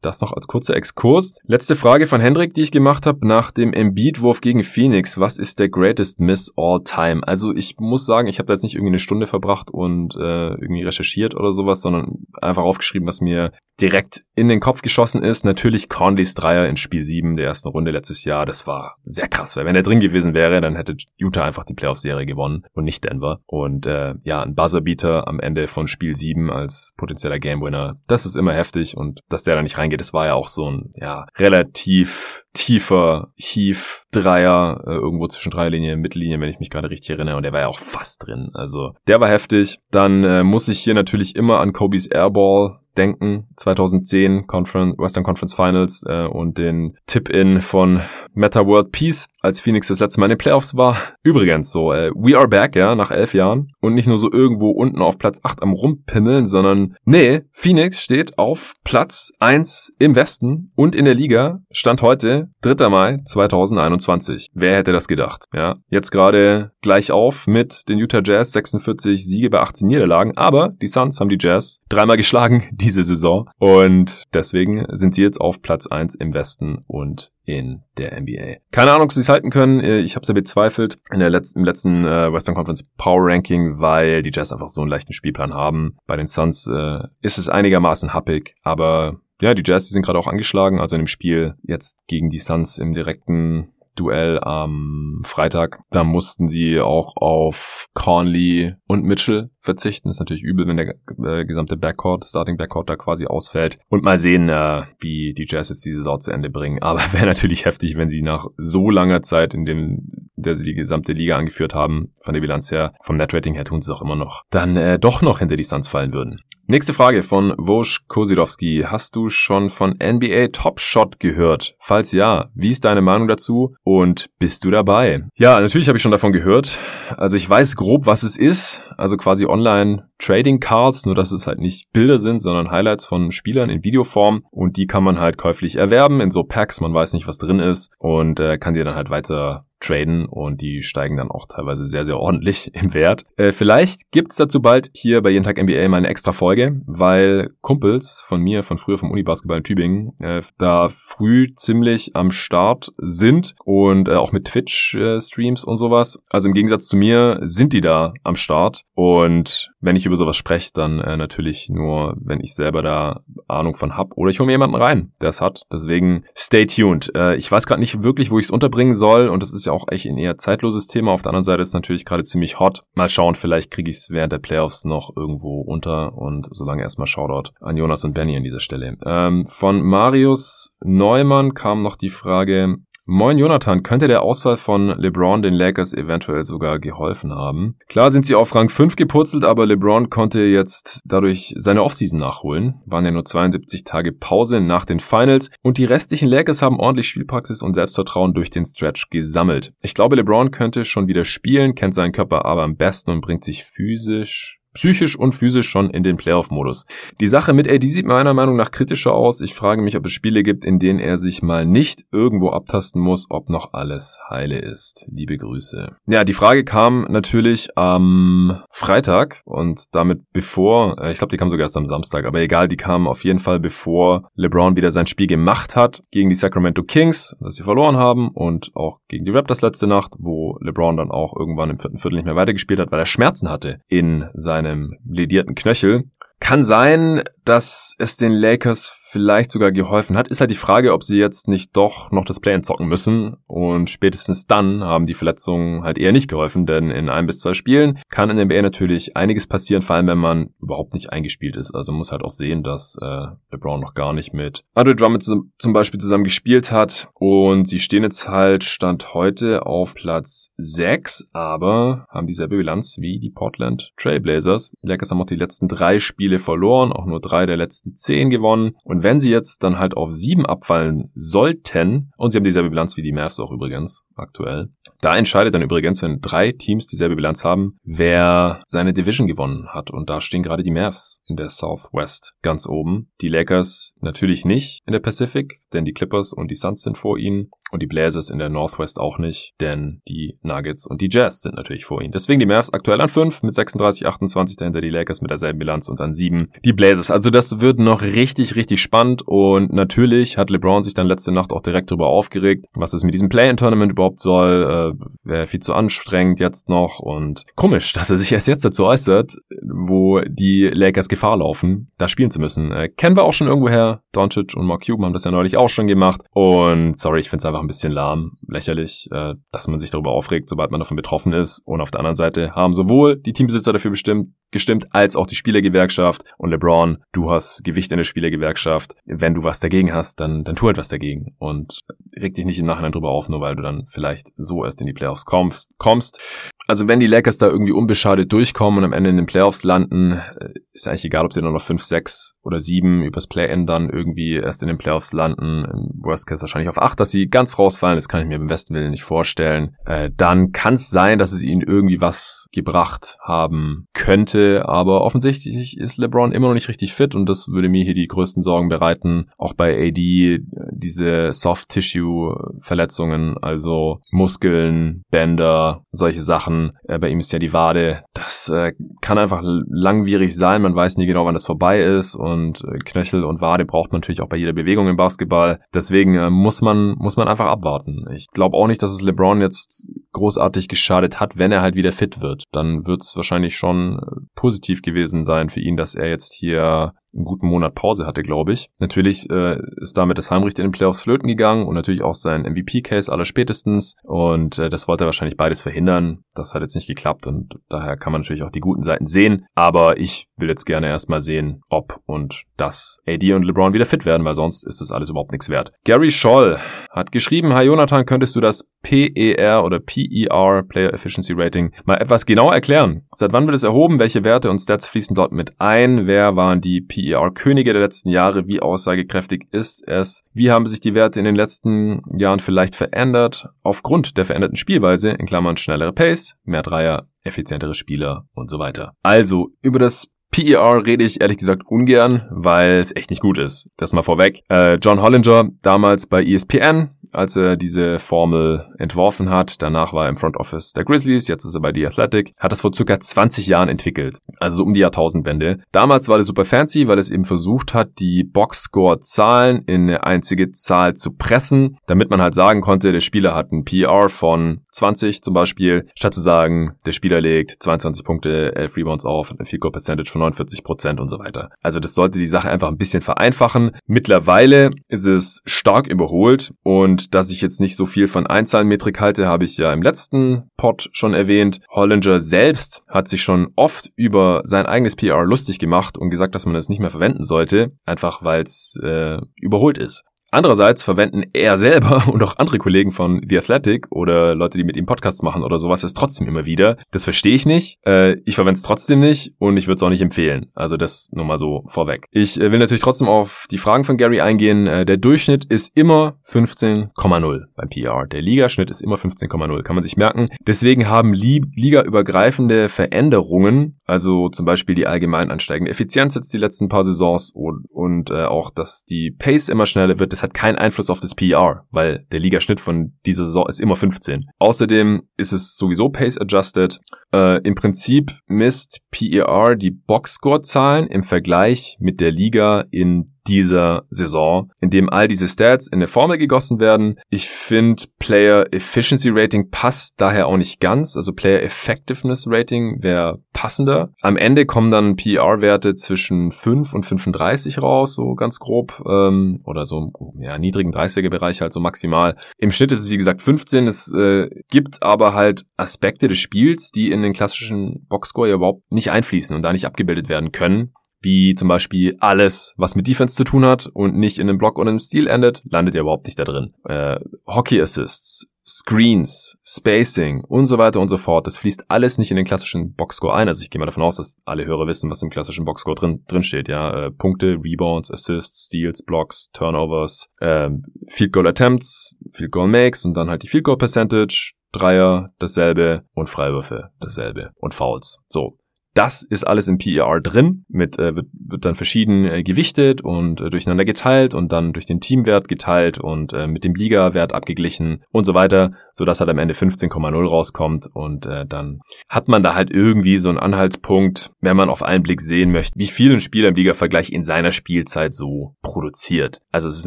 Das noch als kurzer Exkurs. Letzte Frage von Hendrik, die ich gemacht habe nach dem Embiid-Wurf gegen Phoenix. Was ist der greatest miss all time? Also ich muss sagen, ich habe da jetzt nicht irgendwie eine Stunde verbracht und äh, irgendwie recherchiert oder sowas, sondern einfach aufgeschrieben, was mir direkt in den Kopf geschossen ist. Natürlich Conleys Dreier in Spiel 7 der ersten Runde letztes Jahr. Das war sehr krass, weil wenn er drin gewesen wäre, dann hätte Utah einfach die Playoff-Serie gewonnen und nicht Denver. Und äh, ja, ein Buzzerbeater am Ende von Spiel 7 als potenzieller Gamewinner, das ist immer heftig und dass der da nicht rein reingeht. Das war ja auch so ein ja relativ tiefer Heave Dreier äh, irgendwo zwischen Dreierlinie und Mittellinie, wenn ich mich gerade richtig erinnere. Und der war ja auch fast drin. Also der war heftig. Dann äh, muss ich hier natürlich immer an Kobe's Airball denken. 2010 Conference, Western Conference Finals äh, und den Tip-In von Meta World Peace, als Phoenix das letzte Mal in den Playoffs war. Übrigens so, äh, we are back, ja, nach elf Jahren. Und nicht nur so irgendwo unten auf Platz 8 am Rumpimmeln, sondern nee, Phoenix steht auf Platz 1 im Westen und in der Liga. Stand heute, 3. Mai 2021. Wer hätte das gedacht? Ja, jetzt gerade gleich auf mit den Utah Jazz, 46 Siege bei 18 Niederlagen, aber die Suns haben die Jazz dreimal geschlagen diese Saison und deswegen sind sie jetzt auf Platz 1 im Westen und in der NBA. Keine Ahnung, ob sie es halten können. Ich habe es ja bezweifelt in der letzten, im letzten äh, Western Conference Power Ranking, weil die Jazz einfach so einen leichten Spielplan haben. Bei den Suns äh, ist es einigermaßen happig, aber ja, die Jazz, die sind gerade auch angeschlagen. Also in dem Spiel jetzt gegen die Suns im direkten Duell am Freitag. Da mussten sie auch auf Conley und Mitchell verzichten. Ist natürlich übel, wenn der äh, gesamte Backcourt, Starting Backcourt da quasi ausfällt. Und mal sehen, äh, wie die Jazz jetzt die Saison zu Ende bringen. Aber wäre natürlich heftig, wenn sie nach so langer Zeit, in dem der sie die gesamte Liga angeführt haben, von der Bilanz her, vom Netrating her tun sie es auch immer noch, dann äh, doch noch hinter die Suns fallen würden. Nächste Frage von Wosch Kosidowski. Hast du schon von NBA Top Shot gehört? Falls ja, wie ist deine Meinung dazu und bist du dabei? Ja, natürlich habe ich schon davon gehört. Also ich weiß grob, was es ist. Also quasi online Trading Cards, nur dass es halt nicht Bilder sind, sondern Highlights von Spielern in Videoform und die kann man halt käuflich erwerben in so Packs. Man weiß nicht, was drin ist und äh, kann die dann halt weiter traden und die steigen dann auch teilweise sehr, sehr ordentlich im Wert. Äh, vielleicht gibt's dazu bald hier bei Jeden Tag NBA mal eine extra Folge, weil Kumpels von mir, von früher vom Unibasketball in Tübingen, äh, da früh ziemlich am Start sind und äh, auch mit Twitch-Streams und sowas. Also im Gegensatz zu mir sind die da am Start und wenn ich über sowas spreche, dann äh, natürlich nur, wenn ich selber da Ahnung von hab oder ich hole mir jemanden rein, der es hat. Deswegen stay tuned. Äh, ich weiß gerade nicht wirklich, wo ich es unterbringen soll und das ist auch echt ein eher zeitloses Thema. Auf der anderen Seite ist es natürlich gerade ziemlich hot. Mal schauen, vielleicht kriege ich es während der Playoffs noch irgendwo unter und solange erstmal Shoutout an Jonas und Benny an dieser Stelle. Ähm, von Marius Neumann kam noch die Frage, Moin Jonathan, könnte der Ausfall von LeBron den Lakers eventuell sogar geholfen haben? Klar sind sie auf Rang 5 gepurzelt, aber LeBron konnte jetzt dadurch seine Offseason nachholen. Waren ja nur 72 Tage Pause nach den Finals und die restlichen Lakers haben ordentlich Spielpraxis und Selbstvertrauen durch den Stretch gesammelt. Ich glaube, LeBron könnte schon wieder spielen, kennt seinen Körper aber am besten und bringt sich physisch psychisch und physisch schon in den Playoff-Modus. Die Sache mit AD sieht meiner Meinung nach kritischer aus. Ich frage mich, ob es Spiele gibt, in denen er sich mal nicht irgendwo abtasten muss, ob noch alles heile ist. Liebe Grüße. Ja, die Frage kam natürlich am Freitag und damit bevor, äh, ich glaube, die kam sogar erst am Samstag, aber egal, die kam auf jeden Fall bevor LeBron wieder sein Spiel gemacht hat gegen die Sacramento Kings, das sie verloren haben und auch gegen die Raptors letzte Nacht, wo LeBron dann auch irgendwann im vierten Viertel nicht mehr weitergespielt hat, weil er Schmerzen hatte in seinem ledierten Knöchel. Kann sein, dass es den Lakers vielleicht sogar geholfen hat. Ist halt die Frage, ob sie jetzt nicht doch noch das Play zocken müssen. Und spätestens dann haben die Verletzungen halt eher nicht geholfen, denn in ein bis zwei Spielen kann in der NBA natürlich einiges passieren, vor allem wenn man überhaupt nicht eingespielt ist. Also muss halt auch sehen, dass äh, LeBron noch gar nicht mit Andre Drummond zum Beispiel zusammen gespielt hat. Und sie stehen jetzt halt Stand heute auf Platz 6, aber haben dieselbe Bilanz wie die Portland Trailblazers. Die Lakers haben auch die letzten drei Spiele verloren, auch nur drei der letzten zehn gewonnen. Und und wenn sie jetzt dann halt auf sieben abfallen sollten, und sie haben dieselbe Bilanz wie die Mavs auch übrigens aktuell, da entscheidet dann übrigens, wenn drei Teams dieselbe Bilanz haben, wer seine Division gewonnen hat. Und da stehen gerade die Mavs in der Southwest ganz oben. Die Lakers natürlich nicht in der Pacific, denn die Clippers und die Suns sind vor ihnen. Und die Blazers in der Northwest auch nicht, denn die Nuggets und die Jazz sind natürlich vor ihnen. Deswegen die Mavs aktuell an 5 mit 36, 28 dahinter die Lakers mit derselben Bilanz und an 7 die Blazers. Also das wird noch richtig, richtig spannend und natürlich hat LeBron sich dann letzte Nacht auch direkt darüber aufgeregt, was es mit diesem Play-In-Tournament überhaupt soll. Äh, Wäre viel zu anstrengend jetzt noch und komisch, dass er sich erst jetzt dazu äußert, wo die Lakers Gefahr laufen, da spielen zu müssen. Äh, kennen wir auch schon irgendwoher. Doncic und Mark Cuban haben das ja neulich auch schon gemacht und sorry, ich finde es einfach ein bisschen lahm, lächerlich, äh, dass man sich darüber aufregt, sobald man davon betroffen ist. Und auf der anderen Seite haben sowohl die Teambesitzer dafür bestimmt, gestimmt, als auch die Spielergewerkschaft. Und LeBron, du hast Gewicht in der Spielergewerkschaft. Wenn du was dagegen hast, dann, dann tu halt was dagegen. Und reg dich nicht im Nachhinein drüber auf, nur weil du dann vielleicht so erst in die Playoffs kommst. kommst. Also wenn die Lakers da irgendwie unbeschadet durchkommen und am Ende in den Playoffs landen, äh, ist eigentlich egal, ob sie dann noch 5, 6 oder 7 übers Play-In dann irgendwie erst in den Playoffs landen. Im Worst Case wahrscheinlich auf 8, dass sie ganz rausfallen. Das kann ich mir im besten Willen nicht vorstellen. Äh, dann kann es sein, dass es ihnen irgendwie was gebracht haben könnte. Aber offensichtlich ist LeBron immer noch nicht richtig fit und das würde mir hier die größten Sorgen bereiten. Auch bei AD diese Soft-Tissue-Verletzungen, also Muskeln, Bänder, solche Sachen äh, bei ihm ist ja die Wade. Das äh, kann einfach langwierig sein. Man weiß nie genau, wann das vorbei ist. Und äh, Knöchel und Wade braucht man natürlich auch bei jeder Bewegung im Basketball. Deswegen äh, muss man muss man einfach abwarten. Ich glaube auch nicht, dass es LeBron jetzt großartig geschadet hat, wenn er halt wieder fit wird. Dann wird es wahrscheinlich schon äh, positiv gewesen sein für ihn, dass er jetzt hier einen guten Monat Pause hatte, glaube ich. Natürlich äh, ist damit das Heimrecht in den Playoffs flöten gegangen und natürlich auch sein MVP-Case aller spätestens. Und äh, das wollte er wahrscheinlich beides verhindern. Das hat jetzt nicht geklappt und daher kann man natürlich auch die guten Seiten sehen. Aber ich will jetzt gerne erstmal sehen, ob und dass AD und LeBron wieder fit werden, weil sonst ist das alles überhaupt nichts wert. Gary Scholl hat geschrieben, Hi Jonathan, könntest du das PER oder PER, Player Efficiency Rating, mal etwas genauer erklären? Seit wann wird es erhoben? Welche Werte und Stats fließen dort mit ein? Wer waren die PER-Könige der letzten Jahre? Wie aussagekräftig ist es? Wie haben sich die Werte in den letzten Jahren vielleicht verändert? Aufgrund der veränderten Spielweise, in Klammern schnellere Pace, mehr Dreier, effizientere Spieler und so weiter. Also, über das PER rede ich ehrlich gesagt ungern, weil es echt nicht gut ist. Das mal vorweg. Äh, John Hollinger, damals bei ESPN, als er diese Formel entworfen hat, danach war er im Front Office der Grizzlies, jetzt ist er bei The Athletic, hat das vor circa 20 Jahren entwickelt. Also so um die Jahrtausendwende. Damals war das super fancy, weil es eben versucht hat, die Boxscore-Zahlen in eine einzige Zahl zu pressen, damit man halt sagen konnte, der Spieler hat ein PER von 20 zum Beispiel, statt zu sagen, der Spieler legt 22 Punkte, 11 Rebounds auf, eine Field Goal Percentage von 49 Prozent und so weiter. Also das sollte die Sache einfach ein bisschen vereinfachen. Mittlerweile ist es stark überholt und dass ich jetzt nicht so viel von Einzahlenmetrik halte, habe ich ja im letzten Pod schon erwähnt. Hollinger selbst hat sich schon oft über sein eigenes PR lustig gemacht und gesagt, dass man es nicht mehr verwenden sollte, einfach weil es äh, überholt ist. Andererseits verwenden er selber und auch andere Kollegen von The Athletic oder Leute, die mit ihm Podcasts machen oder sowas, es trotzdem immer wieder. Das verstehe ich nicht. Äh, ich verwende es trotzdem nicht und ich würde es auch nicht empfehlen. Also das nur mal so vorweg. Ich äh, will natürlich trotzdem auf die Fragen von Gary eingehen. Äh, der Durchschnitt ist immer 15,0 beim PR. Der Ligaschnitt ist immer 15,0. Kann man sich merken. Deswegen haben ligaübergreifende Veränderungen, also zum Beispiel die allgemein ansteigende Effizienz jetzt die letzten paar Saisons und, und äh, auch, dass die Pace immer schneller wird, das hat keinen Einfluss auf das PR, weil der Ligaschnitt von dieser Saison ist immer 15. Außerdem ist es sowieso Pace adjusted. Äh, Im Prinzip misst PER die Boxscore-Zahlen im Vergleich mit der Liga in dieser Saison, in dem all diese Stats in eine Formel gegossen werden. Ich finde Player Efficiency Rating passt daher auch nicht ganz, also Player Effectiveness Rating wäre passender. Am Ende kommen dann PR-Werte zwischen 5 und 35 raus, so ganz grob, ähm, oder so ja, niedrigen 30er Bereich halt so maximal. Im Schnitt ist es wie gesagt 15. Es äh, gibt aber halt Aspekte des Spiels, die in den klassischen Boxscore ja überhaupt nicht einfließen und da nicht abgebildet werden können wie zum Beispiel alles, was mit Defense zu tun hat und nicht in einem Block oder einem Stil endet, landet ja überhaupt nicht da drin. Äh, Hockey Assists, Screens, Spacing und so weiter und so fort. Das fließt alles nicht in den klassischen Boxscore ein. Also ich gehe mal davon aus, dass alle Hörer wissen, was im klassischen Boxscore drin, drin steht. Ja, äh, Punkte, Rebounds, Assists, Steals, Blocks, Turnovers, äh, Field Goal Attempts, Field Goal Makes und dann halt die Field Goal Percentage, Dreier, dasselbe und Freiwürfe, dasselbe und Fouls. So. Das ist alles im PER drin, mit, äh, wird, wird dann verschieden äh, gewichtet und äh, durcheinander geteilt und dann durch den Teamwert geteilt und äh, mit dem Liga-Wert abgeglichen und so weiter, sodass halt am Ende 15,0 rauskommt und äh, dann hat man da halt irgendwie so einen Anhaltspunkt, wenn man auf einen Blick sehen möchte, wie viel ein Spieler im Liga-Vergleich in seiner Spielzeit so produziert. Also es ist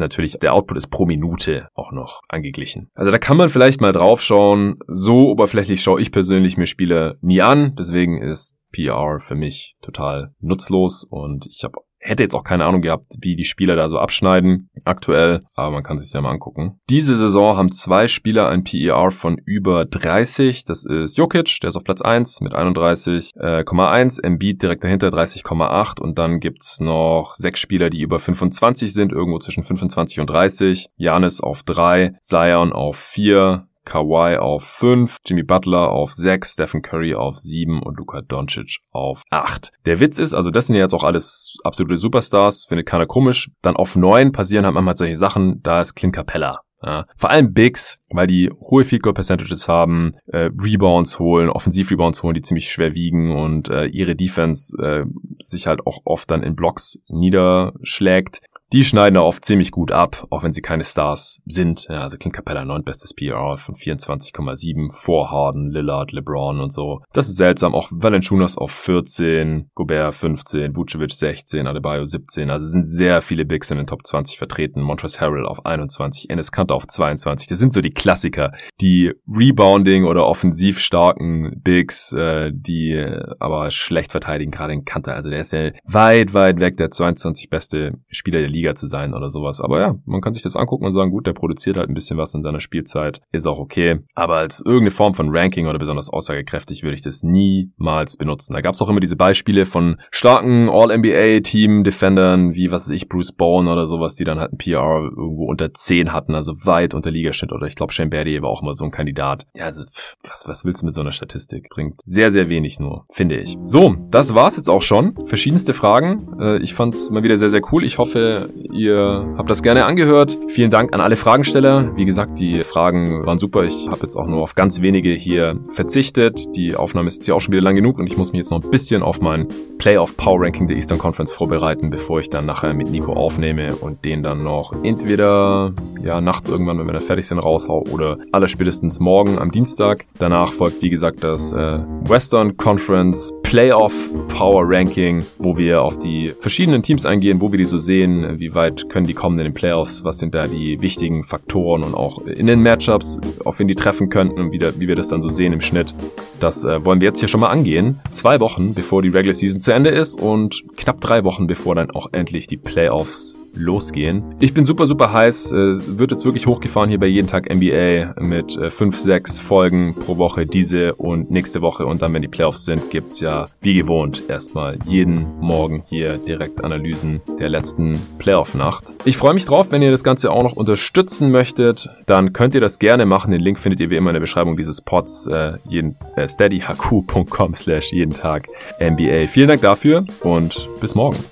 natürlich, der Output ist pro Minute auch noch angeglichen. Also da kann man vielleicht mal drauf schauen. So oberflächlich schaue ich persönlich mir Spiele nie an, deswegen ist PR für mich total nutzlos und ich habe hätte jetzt auch keine Ahnung gehabt, wie die Spieler da so abschneiden aktuell, aber man kann sich ja mal angucken. Diese Saison haben zwei Spieler ein PER von über 30. Das ist Jokic, der ist auf Platz 1 mit 31,1, äh, Embiid direkt dahinter 30,8 und dann gibt's noch sechs Spieler, die über 25 sind, irgendwo zwischen 25 und 30. Janis auf 3, Zion auf 4, Kawhi auf 5, Jimmy Butler auf 6, Stephen Curry auf 7 und Luka Doncic auf 8. Der Witz ist, also das sind ja jetzt auch alles absolute Superstars, findet keiner komisch. Dann auf 9 passieren halt manchmal solche Sachen, da ist Clint Capella. Ja, vor allem Bigs, weil die hohe Field Goal Percentages haben, äh, Rebounds holen, Offensiv-Rebounds holen, die ziemlich schwer wiegen und äh, ihre Defense äh, sich halt auch oft dann in Blocks niederschlägt die schneiden da oft ziemlich gut ab, auch wenn sie keine Stars sind. Ja, also Clint Capella neun bestes PR von 24,7 vor Harden, Lillard, LeBron und so. Das ist seltsam. Auch Valanciunas auf 14, Gobert 15, Vucevic 16, Adebayo 17. Also sind sehr viele Bigs in den Top 20 vertreten. Montrezl Harrell auf 21, Enes Kanter auf 22. Das sind so die Klassiker. Die Rebounding oder offensiv starken Bigs, äh, die aber schlecht verteidigen, gerade in Kanter. Also der ist ja weit, weit weg der 22 beste Spieler der Liga Liga zu sein oder sowas. Aber ja, man kann sich das angucken und sagen, gut, der produziert halt ein bisschen was in seiner Spielzeit, ist auch okay. Aber als irgendeine Form von Ranking oder besonders aussagekräftig würde ich das niemals benutzen. Da gab es auch immer diese Beispiele von starken All-NBA-Team-Defendern, wie was weiß ich, Bruce Bowen oder sowas, die dann halt ein PR irgendwo unter 10 hatten, also weit unter Ligaschnitt. Oder ich glaube, Shane Battier war auch immer so ein Kandidat. Ja, also, was, was willst du mit so einer Statistik? Bringt sehr, sehr wenig nur, finde ich. So, das war's jetzt auch schon. Verschiedenste Fragen. Äh, ich fand's mal wieder sehr, sehr cool. Ich hoffe, Ihr habt das gerne angehört. Vielen Dank an alle Fragensteller. Wie gesagt, die Fragen waren super. Ich habe jetzt auch nur auf ganz wenige hier verzichtet. Die Aufnahme ist jetzt ja auch schon wieder lang genug und ich muss mich jetzt noch ein bisschen auf mein Playoff Power Ranking der Eastern Conference vorbereiten, bevor ich dann nachher mit Nico aufnehme und den dann noch entweder ja nachts irgendwann, wenn wir dann fertig sind, raushau oder aller spätestens morgen am Dienstag. Danach folgt, wie gesagt, das äh, Western Conference Playoff Power Ranking, wo wir auf die verschiedenen Teams eingehen, wo wir die so sehen, wie weit können die kommen in den Playoffs, was sind da die wichtigen Faktoren und auch in den Matchups, auf wen die treffen könnten und wie, da, wie wir das dann so sehen im Schnitt. Das äh, wollen wir jetzt hier schon mal angehen. Zwei Wochen bevor die Regular Season zu Ende ist und knapp drei Wochen bevor dann auch endlich die Playoffs losgehen. Ich bin super, super heiß. Äh, wird jetzt wirklich hochgefahren hier bei jeden Tag NBA mit äh, 5, 6 Folgen pro Woche. Diese und nächste Woche. Und dann, wenn die Playoffs sind, gibt's ja wie gewohnt erstmal jeden Morgen hier direkt Analysen der letzten Playoff-Nacht. Ich freue mich drauf, wenn ihr das Ganze auch noch unterstützen möchtet. Dann könnt ihr das gerne machen. Den Link findet ihr wie immer in der Beschreibung dieses Pods. Äh, jeden, äh, steadyhq.com slash jeden Tag NBA. Vielen Dank dafür und bis morgen.